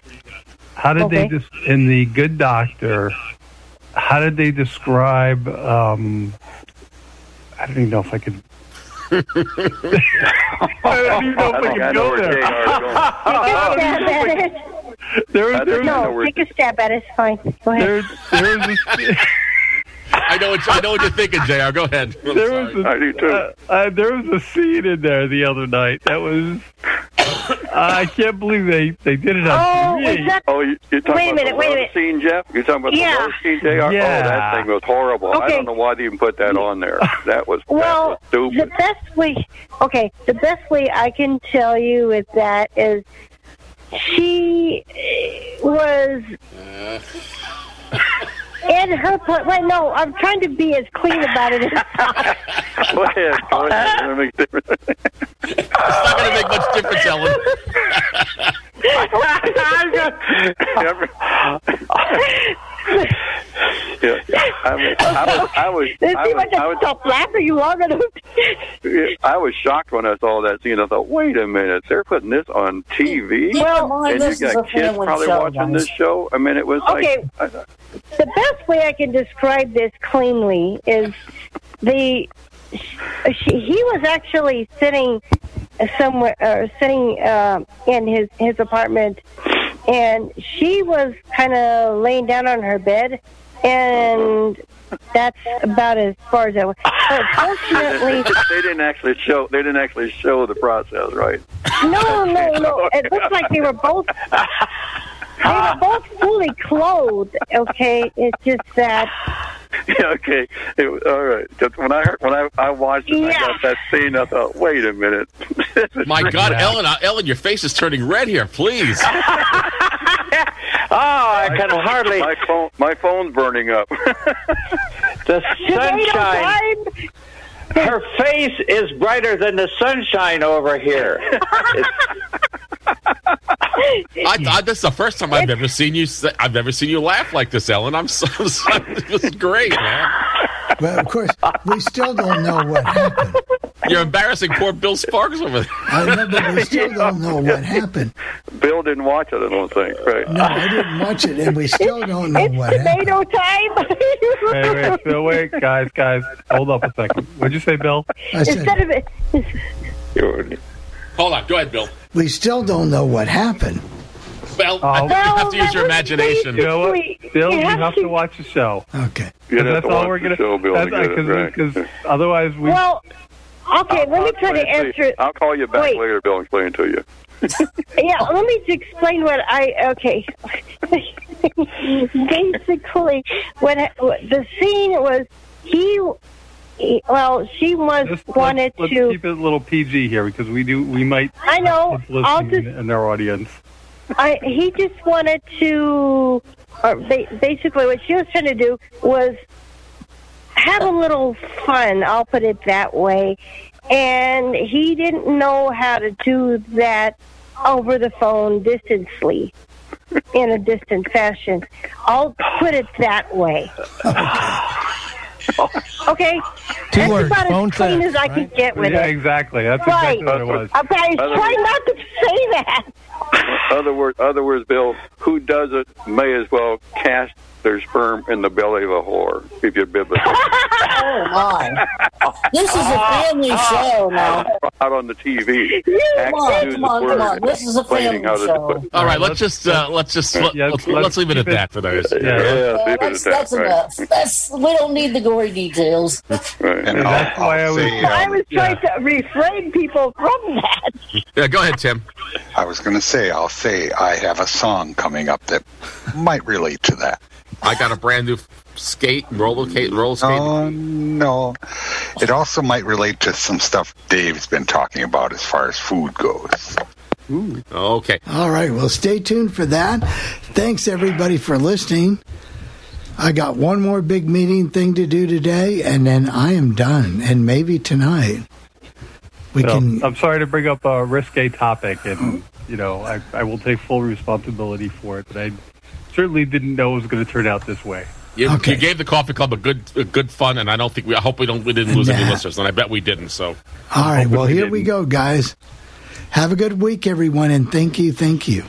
How did Okay. they just in the Good Doctor? How did they describe? Um, I don't even know if I could. I don't even know if I think I could go there. take a stab at it. There there No, take a stab at it. It's fine. Go ahead. there, there was a, I know what I know what you're thinking, Jr. Go ahead. I'm there sorry. was a, uh, uh, there was a scene in there the other night that was. I can't believe they they did it on Oh, TV. that? oh, you, you're talking Wait a minute, the wait a love minute. scene, Jeff? You're talking about Yeah. the love scene, Jr. Oh, that thing was horrible. I don't know why they even put that on there. That was that Well, was stupid. the best way, okay, the best way I can tell you is that is she uh, was in her. pla- Wait, no, I'm trying to be as clean about it as Go ahead. Go ahead. It makes a difference. It's not going to make much difference, Ellen. Yeah, I was, I was, I was, Let's I was, I I was, stop laughing long enough. I was shocked when I saw that scene. I thought, wait a minute, they're putting this on TV, Well, and this you is got a kids probably show, watching guys. this show. I mean, it was Okay. like, I, the best way I can describe this cleanly is the she, he was actually sitting somewhere, uh, sitting uh, in his his apartment, and she was kind of laying down on her bed, and that's about as far as I went. But fortunately, they didn't actually show. They didn't actually show the process, right? no, no, no. It looked like they were both. They were both fully clothed. Okay, it's just that. Yeah, okay. It, was- all right. 'Cause when I heard, when I, I watched it, and I got that scene. I thought, wait a minute. My God, Ellen, uh, Ellen, your face is turning red here. Please. Oh, I can hardly- My phone, my phone's burning up. The sunshine. Her face is brighter than the sunshine over here. I, I, this is the first time I've ever seen you. I've never seen you laugh like this, Ellen. I'm so. so this is great, man. But of course, we still don't know what happened. You're embarrassing poor Bill Sparks over there. I know, but we still don't know what happened. Bill didn't watch it. I don't think. Right? No, I didn't watch it, and we still don't know what happened. Tomato time. Wait, wait, Bill, wait, guys, guys, hold up a second. What'd you say, Bill? I said, Instead of it, Hold on. Go ahead, Bill. we still don't know what happened. Well, I think you have to use your imagination. You know what, Bill? You you have, have to to- watch the show. Okay. You'd have that's to all watch we're gonna. show, Bill, to that's get it right. because otherwise we. well, okay. let me try to Explain it answer. I'll call you back Wait. later, Bill, and explain it to you. yeah, let me explain what I okay. Basically, what what- the scene was he, he well, she was Just wanted let's, to. let's keep it a little PG here because we do we might I know. I'll just. in our audience. I he just wanted to, or ba- basically what she was trying to do was have a little fun. I'll put it that way. And he didn't know how to do that over the phone distantly, in a distant fashion. I'll put it that way. Okay, Two that's words, about phone as clean sex, as I can get with yeah, it. exactly. That's Right. exactly what it was. Okay, I was trying not to say that. Other words, other words, Bill. Who does it may as well cast their sperm in the belly of a whore. If you're biblical. Oh my! This is a family show now. Out on the TV. Come on, come on, come on. This is a family show. All right, let's just uh, let's just let, yeah, let's, let's let's leave it at that for those. Yeah, Yeah, leave it that's at that, that's right. enough. That's we don't need the gory details. Right. And And I'll, that's why I I'll was- I um, was trying to refrain people from that. Yeah, go ahead, Tim. I was going to say, I'll say I have a song coming up that might relate to that. I got a brand new skate, roller skate, roller skate. Oh, no. It also might relate to some stuff Dave's been talking about as far as food goes. Okay. All right. Well, stay tuned for that. Thanks, everybody, for listening. I got one more big meeting thing to do today, and then I am done. And maybe tonight we So, can. I'm sorry to bring up a risque topic, and you know I, I will take full responsibility for it. But I certainly didn't know it was going to turn out this way. You, Okay. you gave the coffee club a good a good fun, and I don't think we. I hope we don't we didn't lose any listeners, and I bet we didn't. So All right. Well, we here we didn't. go, guys. Have a good week, everyone, and thank you. Thank you.